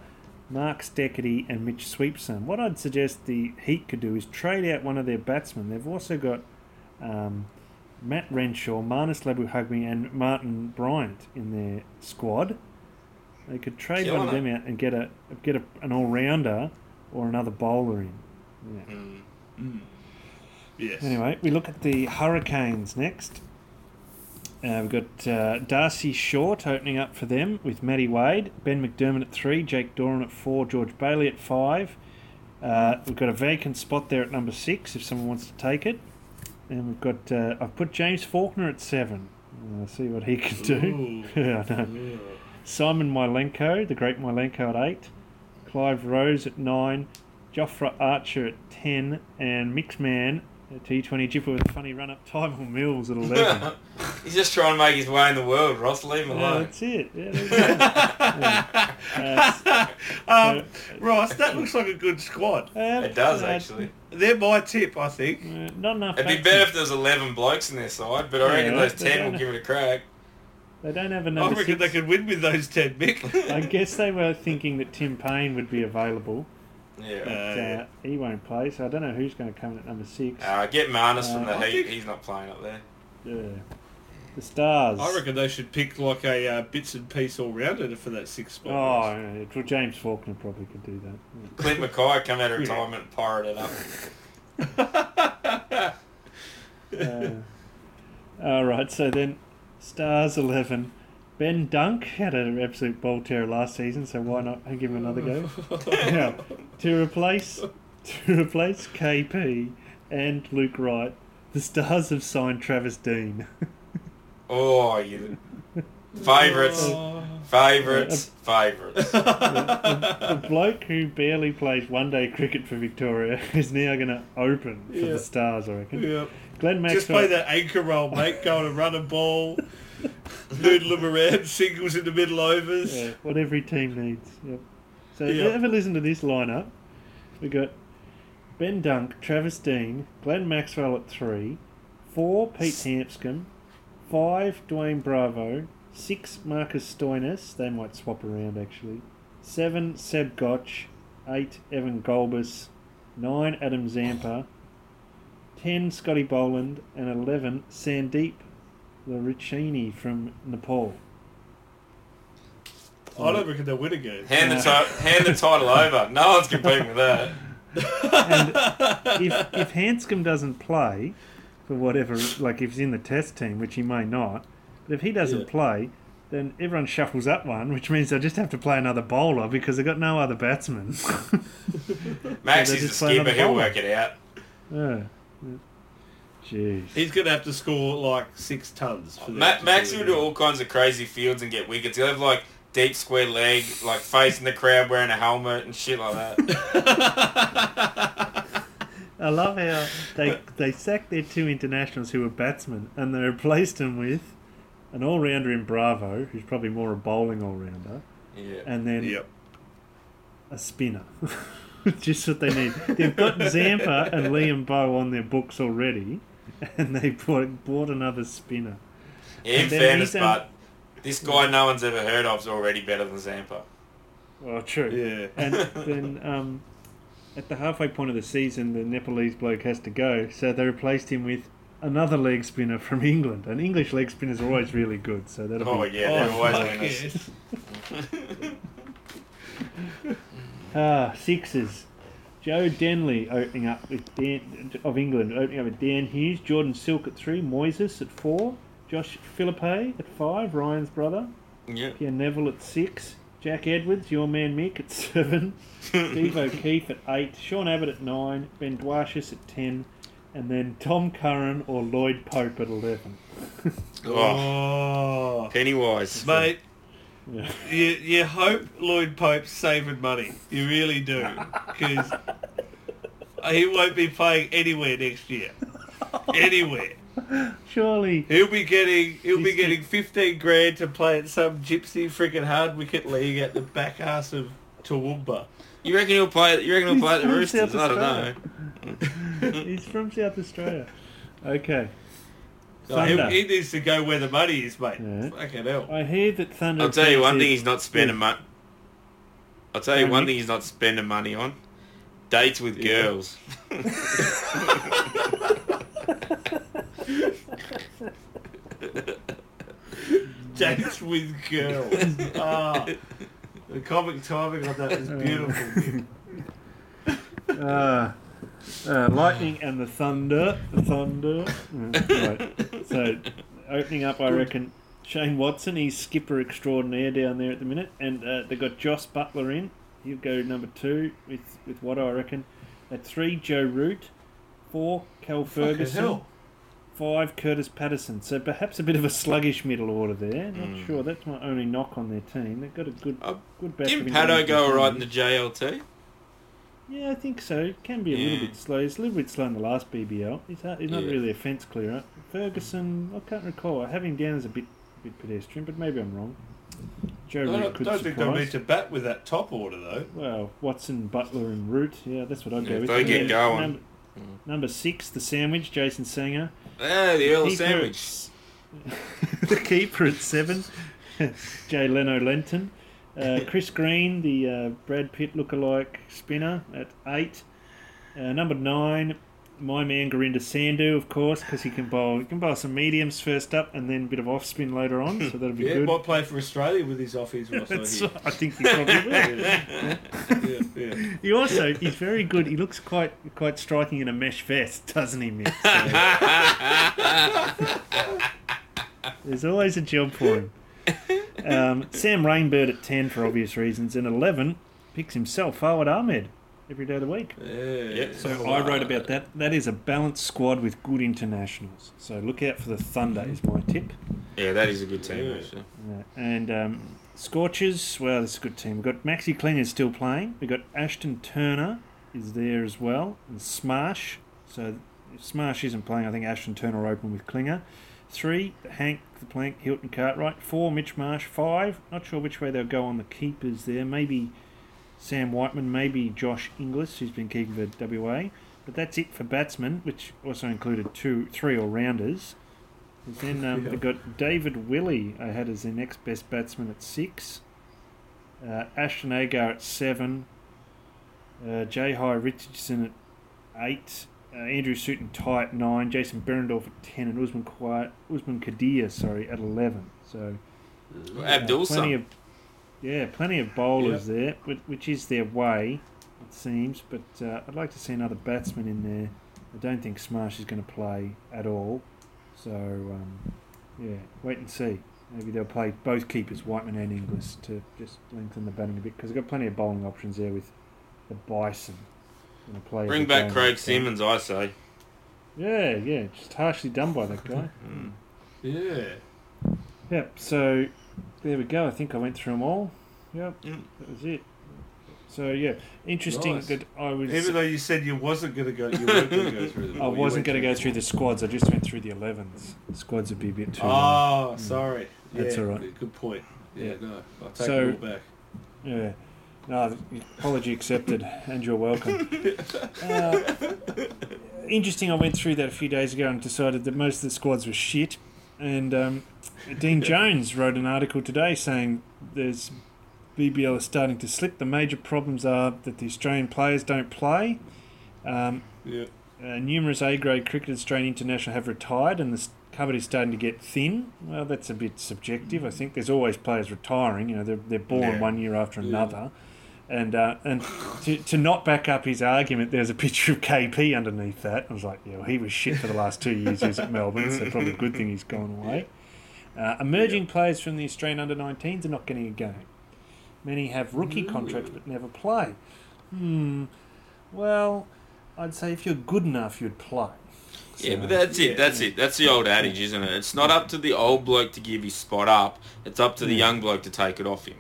Mark Steketee, and Mitch Sweepson. What I'd suggest the Heat could do is trade out one of their batsmen. They've also got um, Matt Renshaw, Marnus Labuschagne, and Martin Bryant in their squad. They could trade one of them out and get a get a, an all rounder or another bowler in. Yeah. Mm. Yes. Anyway, we look at the Hurricanes next. Uh, we've got uh, Darcy Short opening up for them with Matty Wade, Ben McDermott at three, Jake Doran at four, George Bailey at five. Uh, we've got a vacant spot there at number six if someone wants to take it. And we've got uh, I've put James Faulkner at seven. Uh, see what he can do. Yeah, I know. Yeah. Simon Milenko, the great Milenko at eight, Clive Rose at nine, Jofra Archer at ten, and Mixman at T20 Jipper with a funny run up, Tymal Mills at eleven. He's just trying to make his way in the world, Ross. Leave him Yeah, alone. that's it. Yeah, there you go. Yeah. um, Ross, that looks like a good squad. Uh, uh, It does, uh, actually. They're my tip, I think. uh, not enough. It'd be better if there was 11 blokes in their side, but I Yeah, reckon those 10 will give it a crack. They don't have a I number reckon they could win with those ten, Mick. I guess they were thinking that Tim Paine would be available. Yeah. but, Uh, he won't play, so I don't know who's going to come in at number six. Uh, get Marnus from Uh, the I Heat. think- He's not playing up there. Yeah. The Stars. I reckon they should pick like a uh, bits and piece all rounder for that six spot. Oh, yeah, well, James Faulkner probably could do that. Clint McKay come out of retirement and pirate it up. Uh, all right, so then Stars 11. Ben Dunk had an absolute ball terror last season, so why not give him another go? now, to replace to replace KP and Luke Wright, the Stars have signed Travis Dean. Oh, you. Favourites. Oh. Favourites. Favourites. the bloke who barely plays one day cricket for Victoria is now going to open for Yeah. the Stars, I reckon. Yeah. Glenn Maxwell. Just play that anchor role, mate. Go on and run a ball, noodle them around, singles in the middle overs. Yeah, what every team needs. Yep. So Yeah. have ever listen to this lineup. We got Ben Dunk, Travis Dean, Glenn Maxwell at three, four Pete Handscomb, five Dwayne Bravo, six Marcus Stoinis. They might swap around actually. Seven Seb Gotch, eight Evan Gulbis, nine Adam Zampa, ten Scotty Boland, and eleven Sandeep Lamichhane from Nepal. I don't reckon they'll win again. Hand the, ti- hand the title over. No one's competing with that. And if if Handscomb doesn't play for whatever, like if he's in the test team, which he may not, but if he doesn't Yeah. play, then everyone shuffles up one, which means they just have to play another bowler because they've got no other batsmen. Max they is the just play skipper. another He'll bowler. work it out. yeah. Jeez. He's going to have to score like six tons. For Ma- Max do will do all kinds of crazy fields and get wickets. He'll have like deep square leg, like facing the crowd wearing a helmet and shit like that. I love how they they sacked their two internationals who were batsmen and they replaced them with an all rounder in Bravo, who's probably more a bowling all rounder, Yeah. and then Yep. a spinner. Just what they need. They've got Zampa and Liam Bowe on their books already, and they bought, bought another spinner. Yeah, in fairness, but this guy no one's ever heard of is already better than Zampa. Well, true. Yeah. And then um, at the halfway point of the season, the Nepalese bloke has to go, so they replaced him with another leg spinner from England. And English leg spinners are always really good, so that'll Oh be yeah, they're Oh, always fuck winners. yes. Ah, Sixers. Joe Denley opening up with Dan, of England, opening up with Dan Hughes, Jordan Silk at three, Moises at four, Josh Philippe at five, Ryan's brother, Yeah. Pierre Nevill at six, Jack Edwards, your man Mick at seven, Steve O'Keefe at eight, Sean Abbott at nine, Ben Dwarshuis at ten, and then Tom Curran or Lloyd Pope at eleven. Oh, Oh, Pennywise. mate, Yeah. you, you hope Lloyd Pope's saving money. You really do, because he won't be playing anywhere next year. Anywhere. Surely, He'll be getting he'll be He's- getting fifteen grand to play at some gypsy freaking hard wicket league at the back ass of Toowoomba. You reckon he'll play? You reckon he'll He's play at the Roosters? I don't know. He's from South Australia. Okay. So he, he needs to go where the money is, mate. Yeah. Fucking hell. I hear that Thunder. I'll tell you one thing he's not spending money. I'll tell you Go on, one thing he's not spending money on. Dates with Yeah. girls. Dates with girls. Ah, the comic timing on that is beautiful. Uh, uh, lightning and the thunder. The thunder. Uh, right. So, opening up, I reckon Shane Watson. He's skipper extraordinaire down there at the minute, and uh, they got Jos Buttler in. He'll go number two with with what I reckon. At three, Joe Root. Four, Cal Ferguson. Five, Curtis Patterson. So perhaps a bit of a sluggish middle order there. Not Mm. sure. That's my only knock on their team. They've got a good, Oh, good batch Didn't Paddo go alright in the JLT? Yeah, I think so. It can be a little bit slow. He's a little bit slow in the last BBL. He's, hard, he's not Yeah. really a fence clearer. Ferguson, I can't recall. I have him down as a bit, bit pedestrian, but maybe I'm wrong. Joe I Root don't, could don't think they'll surprise. need to bat with that top order though. Well, Watson, Buttler, and Root. Yeah, that's what I'd go If with. they get Yeah, going. Number, number six, the sandwich, Jason Sangha. Ah, the Earl sandwich. at- the keeper at seven, Jay Leno Lenton. Uh, Chris Green, the uh, Brad Pitt lookalike spinner, at eight. Uh, number nine, my man Gurinder Sandhu, of course, because he can bowl. He can bowl some mediums first up, and then a bit of off spin later on. So that'll be Yeah, good. might play for Australia with his offies. I I think he probably will. yeah, yeah, yeah. He also he's very good. He looks quite quite striking in a mesh vest, doesn't he, Mick? So- There's always a job for him. Um, Sam Rainbird at ten for obvious reasons, and eleven picks himself Fawad Ahmed every day of the week. Yeah. Yep. So I wrote about that. That is a balanced squad with good internationals. So look out for the Thunder is my tip. Yeah, that is a good team, Yeah. actually. Yeah, And um, Scorchers, well, this is a good team. We've got Maxi Klinger still playing. We've got Ashton Turner is there as well. And Smash. So if Smash isn't playing, I think Ashton Turner will open with Klinger. Three, Hank, the Plank, Hilton Cartwright. Four, Mitch Marsh. Five, not sure which way they'll go on the keepers there. Maybe Sam Whiteman, maybe Josh Inglis, who's been keeping for WA. But that's it for batsmen, which also included two, three all-rounders. And then um, Yeah. they've got David Willey, I had as their next best batsman at six. Uh, Ashton Agar at seven. Uh, Jay High Richardson at eight. Uh, Andrew Sutton Ty at nine. Jason Behrendorff at ten. And Usman, Quiet, Usman Qadir, sorry, at 11. So uh, Abdul plenty of yeah, plenty of bowlers there, which, which is their way, it seems. But uh, I'd like to see another batsman in there. I don't think Smash is going to play at all. So um, yeah, wait and see. Maybe they'll play both keepers, Whiteman and Inglis, to just lengthen the batting a bit because they've got plenty of bowling options there with the Bison. Gonna play Bring back. Craig Simmons, I say. Yeah, yeah, just harshly done by that guy. Mm. Yeah. Yep. So there we go. I think I went through them all. Yep. Mm. That was it. So yeah, interesting Nice. that I was. Even though you said you wasn't going to go, you weren't going to go through them. I wasn't going to go through the squads. I just went through the 11s. Squads would be a bit too long. Oh, sorry. That's yeah, all right. Good point. Yeah, Yeah. no, I'll take So- it all back. Yeah. No, apology accepted, and you're welcome. Uh, interesting. I went through that a few days ago and decided that most of the squads were shit. And um, Dean Jones wrote an article today saying there's BBL is starting to slip. The major problems are that the Australian players don't play. Um, Yeah. uh, numerous A-grade cricket Australian international have retired, and the cupboard is starting to get thin. Well, that's a bit subjective. I think there's always players retiring. You know, they're, they're born Yeah. one year after Yeah. Another. And uh, and to, to not back up his argument, there's a picture of KP underneath that. I was like, yeah, well, he was shit for the last two years he was at Melbourne, so probably a good thing he's gone away. Uh, emerging players from the Australian under 19s are not getting a game. Many have rookie contracts but never play. Hmm. Well, I'd say if you're good enough, you'd play. Yeah, but that's it. That's it. That's the old adage, isn't it? It's not up to the old bloke to give his spot up. It's up to the young bloke to take it off him.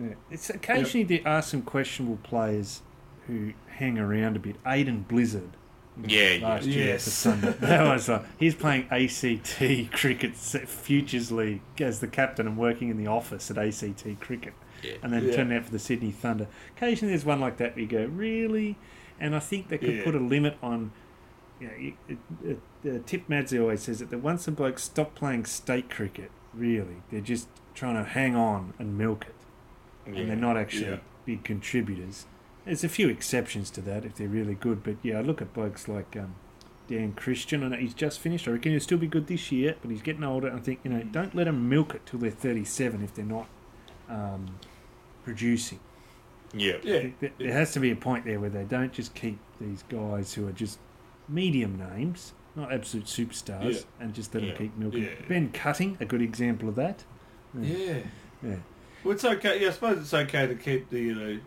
Yeah. It's occasionally there are some questionable players who hang around a bit. Aiden Blizzard. Yeah, yeah. Last year Yes. for Sunday. That was like, he's playing ACT Cricket Futures League as the captain and working in the office at ACT Cricket. Yeah. And then Yeah. turning out for the Sydney Thunder. Occasionally there's one like that where you go, really? And I think they could Yeah. put a limit on. You know, you, it, it, uh, Tip Madsley always says it that once the blokes stop playing state cricket, really, they're just trying to hang on and milk it and they're not actually Yeah. big contributors. There's a few exceptions to that if they're really good, but yeah, I look at blokes like um, Dan Christian, and he's just finished. I reckon he'll still be good this year, but he's getting older. I think you know, don't let them milk it till they're 37 if they're not um, producing. Yeah. Yeah. I There has to be a point there where they don't just keep these guys who are just medium names, not absolute superstars, Yeah. and just let Yeah. them keep milking. Yeah. Ben Cutting, a good example of that. Yeah. Yeah. Well, it's okay. Yeah, I suppose it's okay to keep the you know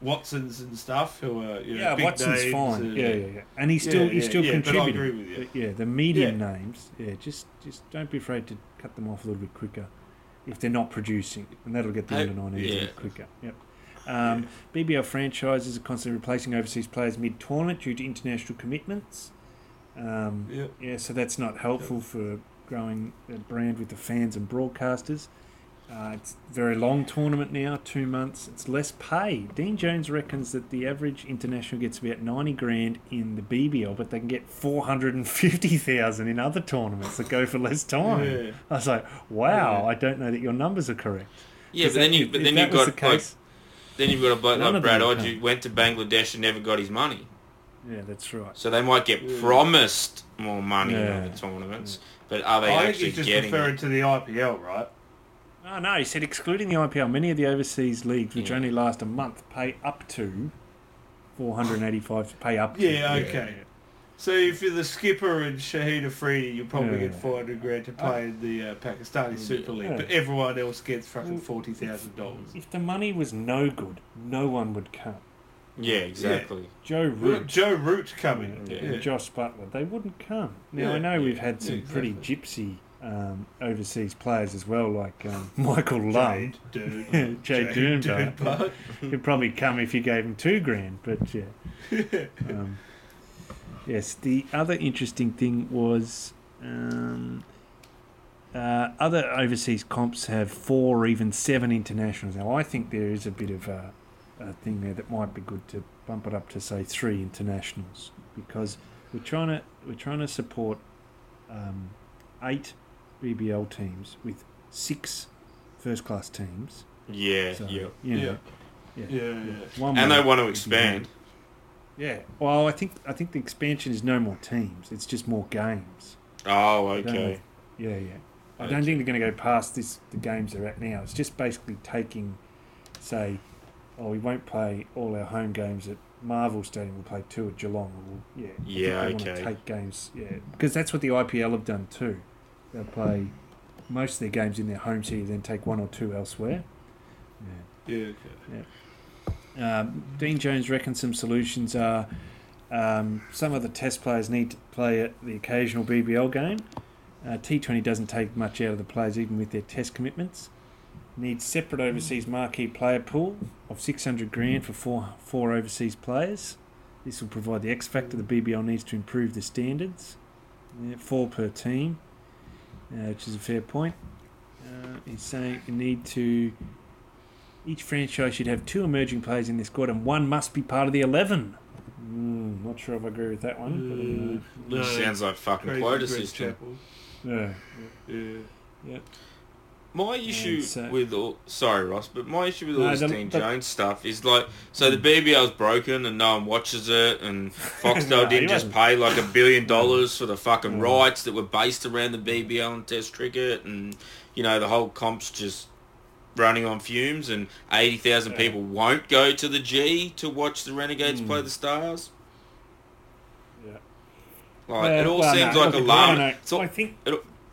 Watsons and stuff who are you know yeah, big Watson's names fine. and- Yeah, yeah, yeah. And he's still Yeah, he's yeah, still yeah, but I contributing. agree with you. But yeah, the medium Yeah. names, yeah, just just don't be afraid to cut them off a little bit quicker if they're not producing, and that'll get the Hey, under 19s a yeah. bit quicker. Yep. Um, BBL franchises are constantly replacing overseas players mid-tournament due to international commitments. Um, Yeah. yeah, so that's not helpful for growing a brand with the fans and broadcasters. Uh, it's a very long tournament now, two months. It's less pay. Dean Jones reckons that the average international gets about ninety grand in the BBL, but they can get four hundred and fifty thousand in other tournaments that go for less time. Yeah. I was like, wow, Yeah. I don't know that your numbers are correct. Yeah, but then you, but then you've got the like then you've got a bloke like Brad them Odge who went to Bangladesh and never got his money. yeah, that's right. So they might get Yeah. promised more money in Yeah. other tournaments, but are they I think actually he's just getting referring it? to the IPL, right? Oh no, he said excluding the IPL, many of the overseas leagues, which Yeah. only last a month, pay up to four hundred and eighty-five to pay up. To. Yeah, okay. So if you're the skipper and Shahid Afridi, you'll probably Yeah. get 400 grand to play in the uh, Pakistani Super League, Yeah. but everyone else gets fucking $40,000. If the money was no good, no one would come. Yeah, exactly. Joe Root, Joe Root coming. Yeah. Yeah. Jos Buttler, they wouldn't come. Now Yeah, I know we've had some yeah, pretty gypsy um, overseas players as well, like um, Michael. Jade Dune. Jay Jade Dunbar. Dunbar. He'd probably come if you gave him two grand, but yeah. Um, yes, the other interesting thing was um, uh, other overseas comps have four or even seven internationals. Now, I think there is a bit of a, a thing there that might be good to bump it up to say three internationals because we're trying to we're trying to support um, eight BBL teams with six first class teams. Yeah, So, yeah. you know, Yeah, yeah. one And they want to expand. yeah. Well, I think I think the expansion is no more teams. It's just more games. Oh, I don't okay. Yeah, yeah. I don't think they're going to go past this the games they're at now. It's just basically taking, say, oh, we won't play all our home games at Marvel Stadium. We'll play two at Geelong. Or, yeah. I think Yeah, they want okay. to take games. Yeah, because that's what the IPL have done too. They'll play most of their games in their home city, then take one or two elsewhere. Yeah. Yeah, okay. Um, Dean Jones reckons some solutions are um, some of the test players need to play at the occasional BBL game. Uh, T20 doesn't take much out of the players, even with their test commitments. Needs separate overseas marquee player pool of 600 grand for four, four overseas players. This will provide the X factor the BBL needs to improve the standards. Yeah, four per team, uh, which is a fair point. Uh, he's saying you need to each franchise should have two emerging players in their squad, and one must be part of the eleven. Mm, not sure if I agree with that one. Uh, no, Sounds like fucking crazy quota Greg system. Chappell. But, uh, Yeah. yeah, My issue so- with all sorry Ross, but my issue with all No, this the- Dean the- Jones stuff is like so the BBL's broken and no one watches it and Foxtel No, didn't just wasn't. pay like a billion dollars for the fucking rights that were based around the BBL and Test cricket and you know the whole comp's just running on fumes and eighty thousand Yeah. people won't go to the G to watch the Renegades Mm. play the Stars. yeah. Like it all well, seems no, like look, alarming. no, no, It's all- I think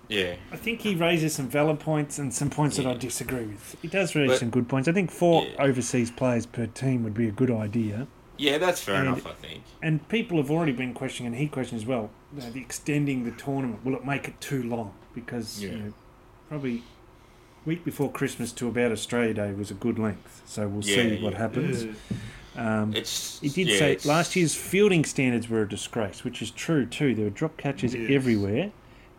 yeah. I think he raises some valid points and some points that I disagree with. He does raise But- some good points. I think four Yeah. overseas players per team would be a good idea. Yeah, that's fair And- enough, I think. And people have already been questioning, and he questioned as well, you know, the extending the tournament. Will it make it too long? Because Yeah. you know, probably week before Christmas to about Australia Day was a good length. So we'll Yeah, see yeah. what happens. Yeah. Um, It's he did yeah, say last year's fielding standards were a disgrace, which is true too. There were drop catches Yes. everywhere.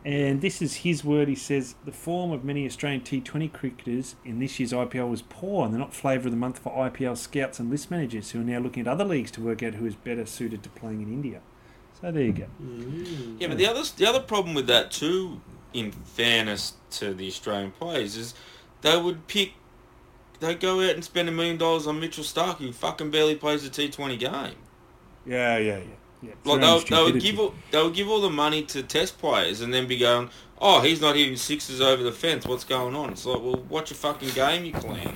And this is his word. He says the form of many Australian T20 cricketers in this year's IPL was poor, and they're not flavour of the month for IPL scouts and list managers who are now looking at other leagues to work out who is better suited to playing in India. So there you go. Yeah, but the other the other problem with that too, in fairness to the Australian players, is they would pick, they'd go out and spend a million dollars on Mitchell Starc, who fucking barely plays a T Twenty game. Yeah, yeah, yeah. Yeah. Like their own they, they would give all, they would give all the money to test players and then be going, oh, he's not hitting sixes over the fence. What's going on? It's like, well, watch a fucking game, you clown.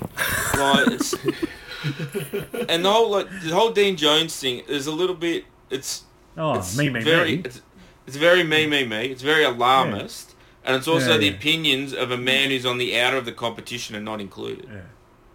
like it's, and the whole like the whole Dean Jones thing is a little bit. It's Oh, it's me, me, very, me. It's, it's very me, me, me. It's very alarmist, and it's also Yeah, the yeah. opinions of a man who's on the outer of the competition and not included. Yeah.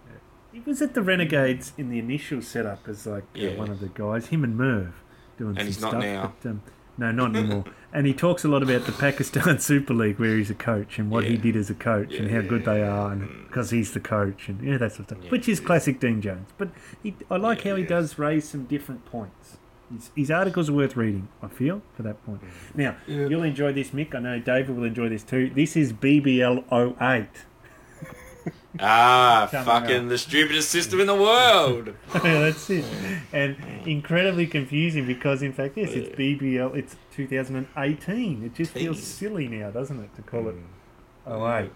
yeah. He was at the Renegades in the initial setup as like uh, one of the guys, him and Merv doing And some he's not stuff. now. But, um, No, not anymore. and he talks a lot about the Pakistan Super League where he's a coach and what he did as a coach and how good they are and because he's the coach and yeah, that sort of stuff. Which is classic Dean Jones. But he, I like how he does raise some different points. His, his articles are worth reading, I feel, for that point. Now, Yeah. you'll enjoy this, Mick. I know David will enjoy this too. This is BBL 08. Ah, fucking up. the stupidest system in the world. Yeah, that's it. And incredibly confusing because, in fact, yes, it's BBL. It's 2018. It just feels silly now, doesn't it, to call it Mm. 08?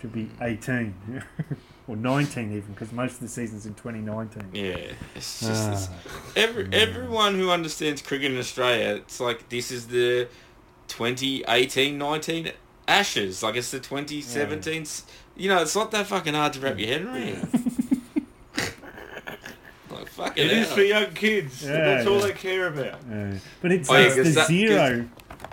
Should be 18 or 19 even, because most of the season's in 2019. Yeah, it's just Ah. this, every everyone who understands cricket in Australia, it's like this is the 2018-19 Ashes, like it's the 2017. s You know, it's not that fucking hard to wrap your head around. like fucking It is for young kids. Yeah, That's all they care about. Uh, but it's, Oh, yeah, it's 'cause the that- zero.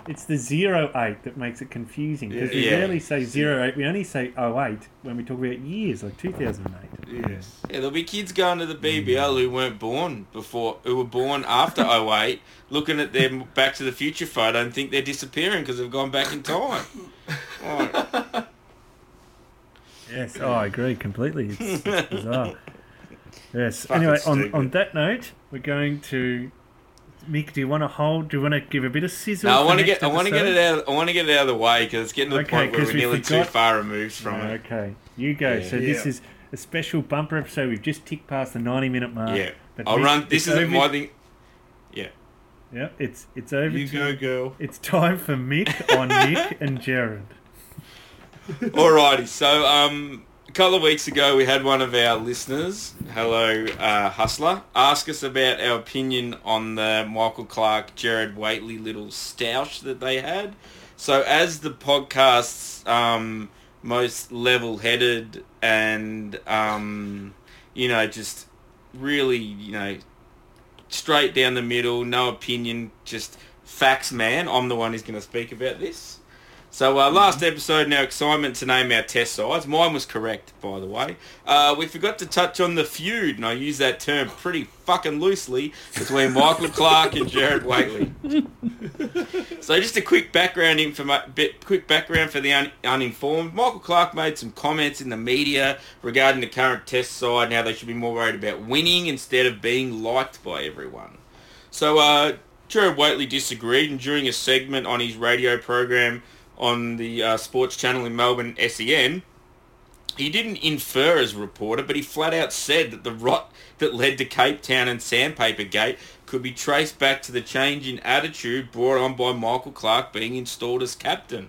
It's the zero eight that makes it confusing because we Yeah. rarely say zero eight. We only say 08 when we talk about years, like 2008. Yes. Yeah, there'll be kids going to the BBL who weren't born before, who were born after 08, looking at their Back to the Future photo and think they're disappearing because they've gone back in time. Like, Yes, oh, I agree completely. It's, it's bizarre. Yes. Fucking anyway, on, stupid. on that note, we're going to. Mick, do you want to hold? Do you want to give a bit of sizzle? no, I want to get, I want to get it out, I want to get it out of the way because it's getting to the Okay, point where 'cause we're we nearly forgot- too far removed from it. Okay, you go. Yeah. so this Yeah. is a special bumper episode. We've just ticked past the ninety-minute mark. Yeah, But I'll Mick, run. it's This isn't over- my thing. Yeah, Yeah, it's it's over. You to, go, girl. It's time for Mick on Nick and Jared. Alrighty, so um, a couple of weeks ago we had one of our listeners, hello uh, Hustler, ask us about our opinion on the Michael Clarke, Jared Whateley little stoush that they had. So as the podcast's um, most level-headed and um, you know just really you know straight down the middle, no opinion, just facts man, I'm the one who's going to speak about this. So uh, last episode, in our excitement to name our test sides, mine was correct, by the way. Uh, we forgot to touch on the feud, and I use that term pretty fucking loosely, between Michael Clarke and Jared Whateley. so just a quick background informa- bit, quick background for the un- uninformed. Michael Clarke made some comments in the media regarding the current test side and how they should be more worried about winning instead of being liked by everyone. So uh, Jared Whateley disagreed, and during a segment on his radio program on the uh, sports channel in Melbourne, SEN, he didn't infer as a reporter, but he flat out said that the rot that led to Cape Town and Sandpaper Gate could be traced back to the change in attitude brought on by Michael Clarke being installed as captain.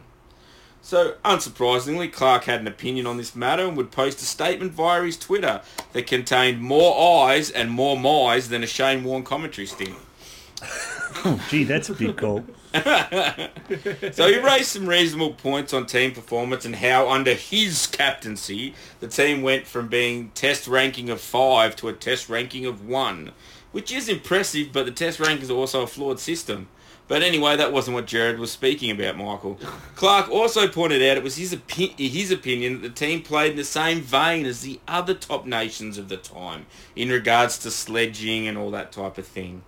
So, unsurprisingly, Clarke had an opinion on this matter and would post a statement via his Twitter that contained more eyes and more my's than a Shane Warne commentary stint. Oh, gee, that's a big call. So he raised some reasonable points on team performance and how under his captaincy the team went from being test ranking of five to a test ranking of one, which is impressive, but the test rankings are also a flawed system. But anyway, that wasn't what Jared was speaking about, Michael. Clarke also pointed out it was his, opi- his opinion that the team played in the same vein as the other top nations of the time in regards to sledging and all that type of thing.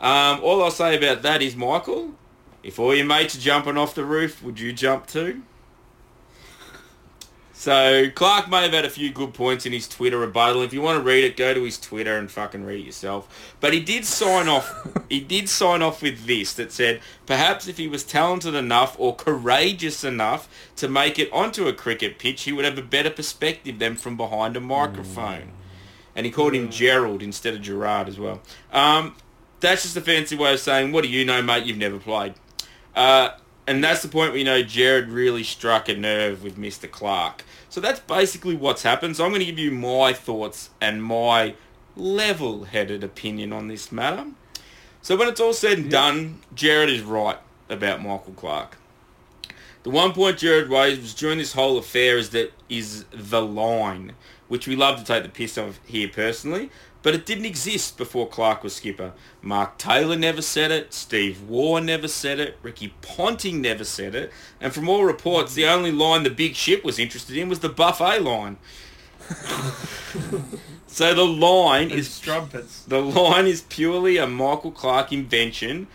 Um, all I'll say about that is, Michael, if all your mates are jumping off the roof, would you jump too? So Clarke may have had a few good points in his Twitter rebuttal. If you want to read it, go to his Twitter and fucking read it yourself. But he did sign off. he did sign off with this that said, perhaps if he was talented enough or courageous enough to make it onto a cricket pitch, he would have a better perspective than from behind a microphone. And he called him Gerald instead of Gerard as well. Um, that's just a fancy way of saying, what do you know, mate? You've never played. Uh, and that's the point where you know Jared really struck a nerve with Mr. Clarke. So that's basically what's happened. So I'm going to give you my thoughts and my level-headed opinion on this matter. So when it's all said and done, Jared is right about Michael Clarke. The one point Jared raised was during this whole affair is that is the line, which we love to take the piss of here personally, but it didn't exist before Clarke was skipper. Mark Taylor never said it, Steve Waugh never said it, Ricky Ponting never said it, and from all reports, the only line the big ship was interested in was the buffet line. so the line is strumpets. the line is purely a Michael Clarke invention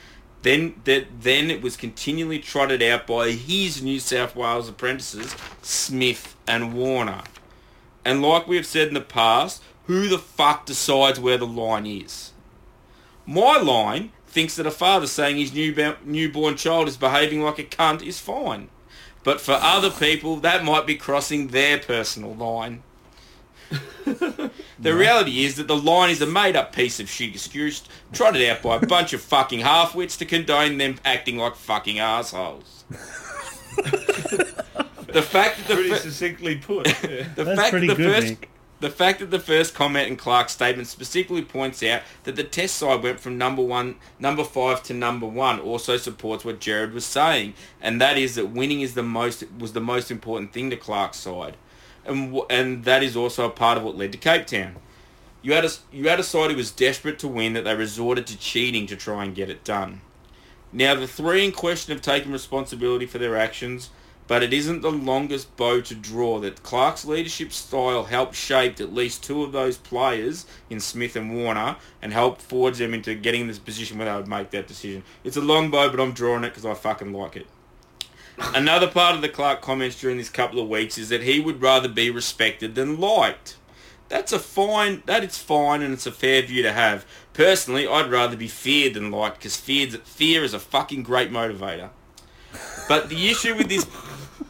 Then that then it was continually trotted out by his New South Wales apprentices, Smith and Warner. And like we have said in the past, who the fuck decides where the line is? My line thinks that a father saying his newborn, newborn child is behaving like a cunt is fine. But for other people, that might be crossing their personal line. the reality is that the line is a made-up piece of shit excuse trotted out by a bunch of fucking half-wits to condone them acting like fucking assholes. the fact that the Pretty fir- succinctly put. Yeah. the That's fact pretty that the good, first Nick. The fact that the first comment in Clarke's statement specifically points out that the test side went from number one, number five to number one also supports what Jared was saying, and that is that winning is the most was the most important thing to Clarke's side, and and that is also a part of what led to Cape Town. You had a you had a side who was desperate to win that they resorted to cheating to try and get it done. Now the three in question have taken responsibility for their actions, but it isn't the longest bow to draw that Clarke's leadership style helped shape at least two of those players in Smith and Warner and helped forge them into getting this position where they would make that decision. It's a long bow, but I'm drawing it because I fucking like it. Another part of the Clarke comments during this couple of weeks is that he would rather be respected than liked. That's a fine, that is fine and it's a fair view to have. Personally, I'd rather be feared than liked because fear is a fucking great motivator. But the issue with this,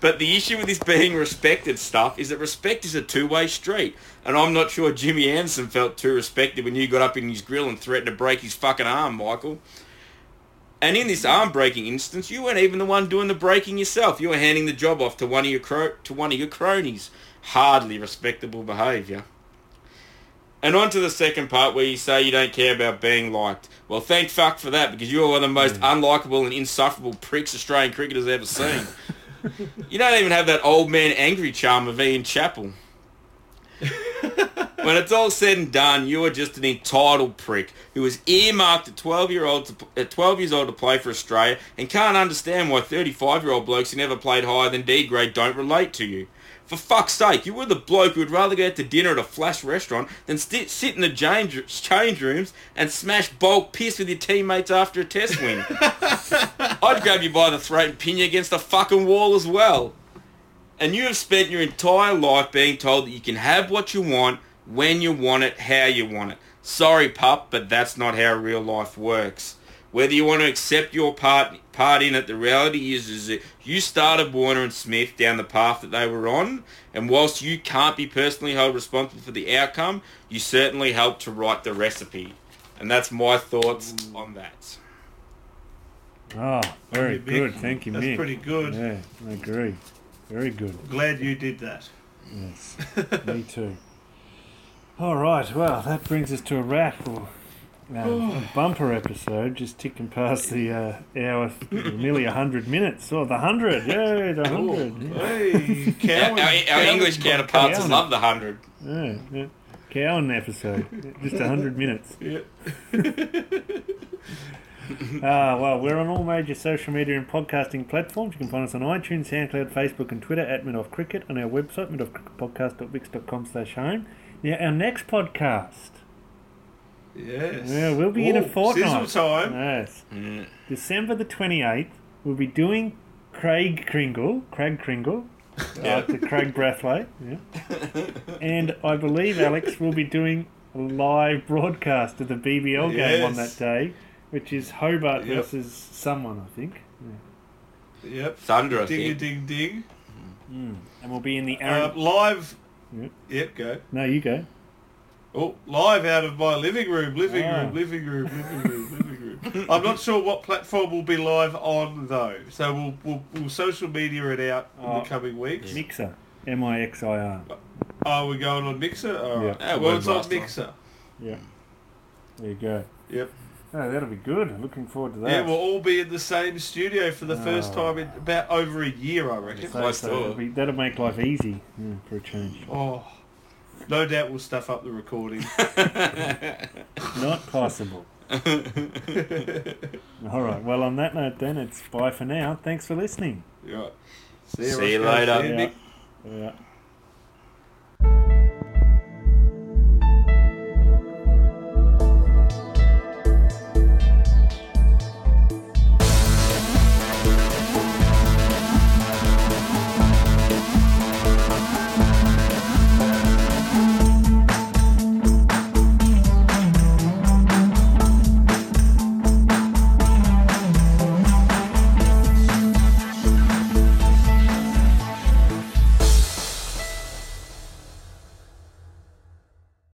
but the issue with this being respected stuff is that respect is a two-way street, and I'm not sure Jimmy Anderson felt too respected when you got up in his grill and threatened to break his fucking arm, Michael. And in this arm breaking instance, you weren't even the one doing the breaking yourself. You were handing the job off to one of your cro- to one of your cronies. Hardly respectable behaviour. And on to the second part where you say you don't care about being liked. Well, thank fuck for that because you're one of the most unlikable and insufferable pricks Australian cricketers ever seen. you don't even have that old man angry charm of Ian Chappell. When it's all said and done, you are just an entitled prick who was earmarked at 12 year old to, at 12 years old to play for Australia and can't understand why 35 year old blokes who never played higher than D grade don't relate to you. For fuck's sake, you were the bloke who would rather go out to dinner at a flash restaurant than sti sit in the change, change rooms and smash bulk piss with your teammates after a test win. I'd grab you by the throat and pin you against a fucking wall as well. And you have spent your entire life being told that you can have what you want, when you want it, how you want it. Sorry, pup, but that's not how real life works. Whether you want to accept your part part in it, the reality is is that you started Warner and Smith down the path that they were on, and whilst you can't be personally held responsible for the outcome, you certainly helped to write the recipe. And that's my thoughts on that. Oh, very good. Thank you, That's Mick. pretty good. Yeah, I agree. Very good. Glad you did that. Yes, me too. All right, well, that brings us to a wrap. Or, um, a bumper episode, just ticking past the uh, hour, nearly 100 minutes. Oh, the 100. Yay, the 100. Yeah, Hey, Our, Cowan, our, our Cowan English counterparts Cowan. love the hundred. yeah. yeah. Cowan episode. Just 100 minutes. Yeah. Ah, well, we're on all major social media and podcasting platforms. You can find us on iTunes, SoundCloud, Facebook, and Twitter at Mid Off Cricket on our website, midoffcricketpodcast.wix.com slash home. Now, our next podcast, Yes. yeah, we'll be in a fortnight. Sizzle time. Yes. Mm. December the 28th, we'll be doing Craig Kringle, Craig Kringle, after Kraigg Brathwaite. Yeah. And I believe Alex will be doing a live broadcast of the BBL game on that day, which is Hobart Yep. versus someone, I think. Yep. Thunder, I Ding a think. ding ding. And we'll be in the Aaron. Uh, live. Yep. Yep, go. no, you go. Oh, live out of my living room, living Ah. room, living room, living room, living room. I'm not sure what platform we'll be live on though, so we'll we'll, we'll social media it out in Oh. the coming weeks. Mixer. M I X I R. Oh, we're going on Mixer. All right. Yeah. well, it's on Webmaster. Mixer. Yeah. There you go. Yep. Oh, that'll be good. Looking forward to that. Yeah, we'll all be in the same studio for the first Oh. time in about over a year, I reckon. So- Close so that'll, be, that'll make life easy yeah, for a change. Oh, no doubt we'll stuff up the recording. Not possible. All right. Well, on that note, then it's bye for now. Thanks for listening. right. See you, See you later. See you, Yeah. Nick. Yeah.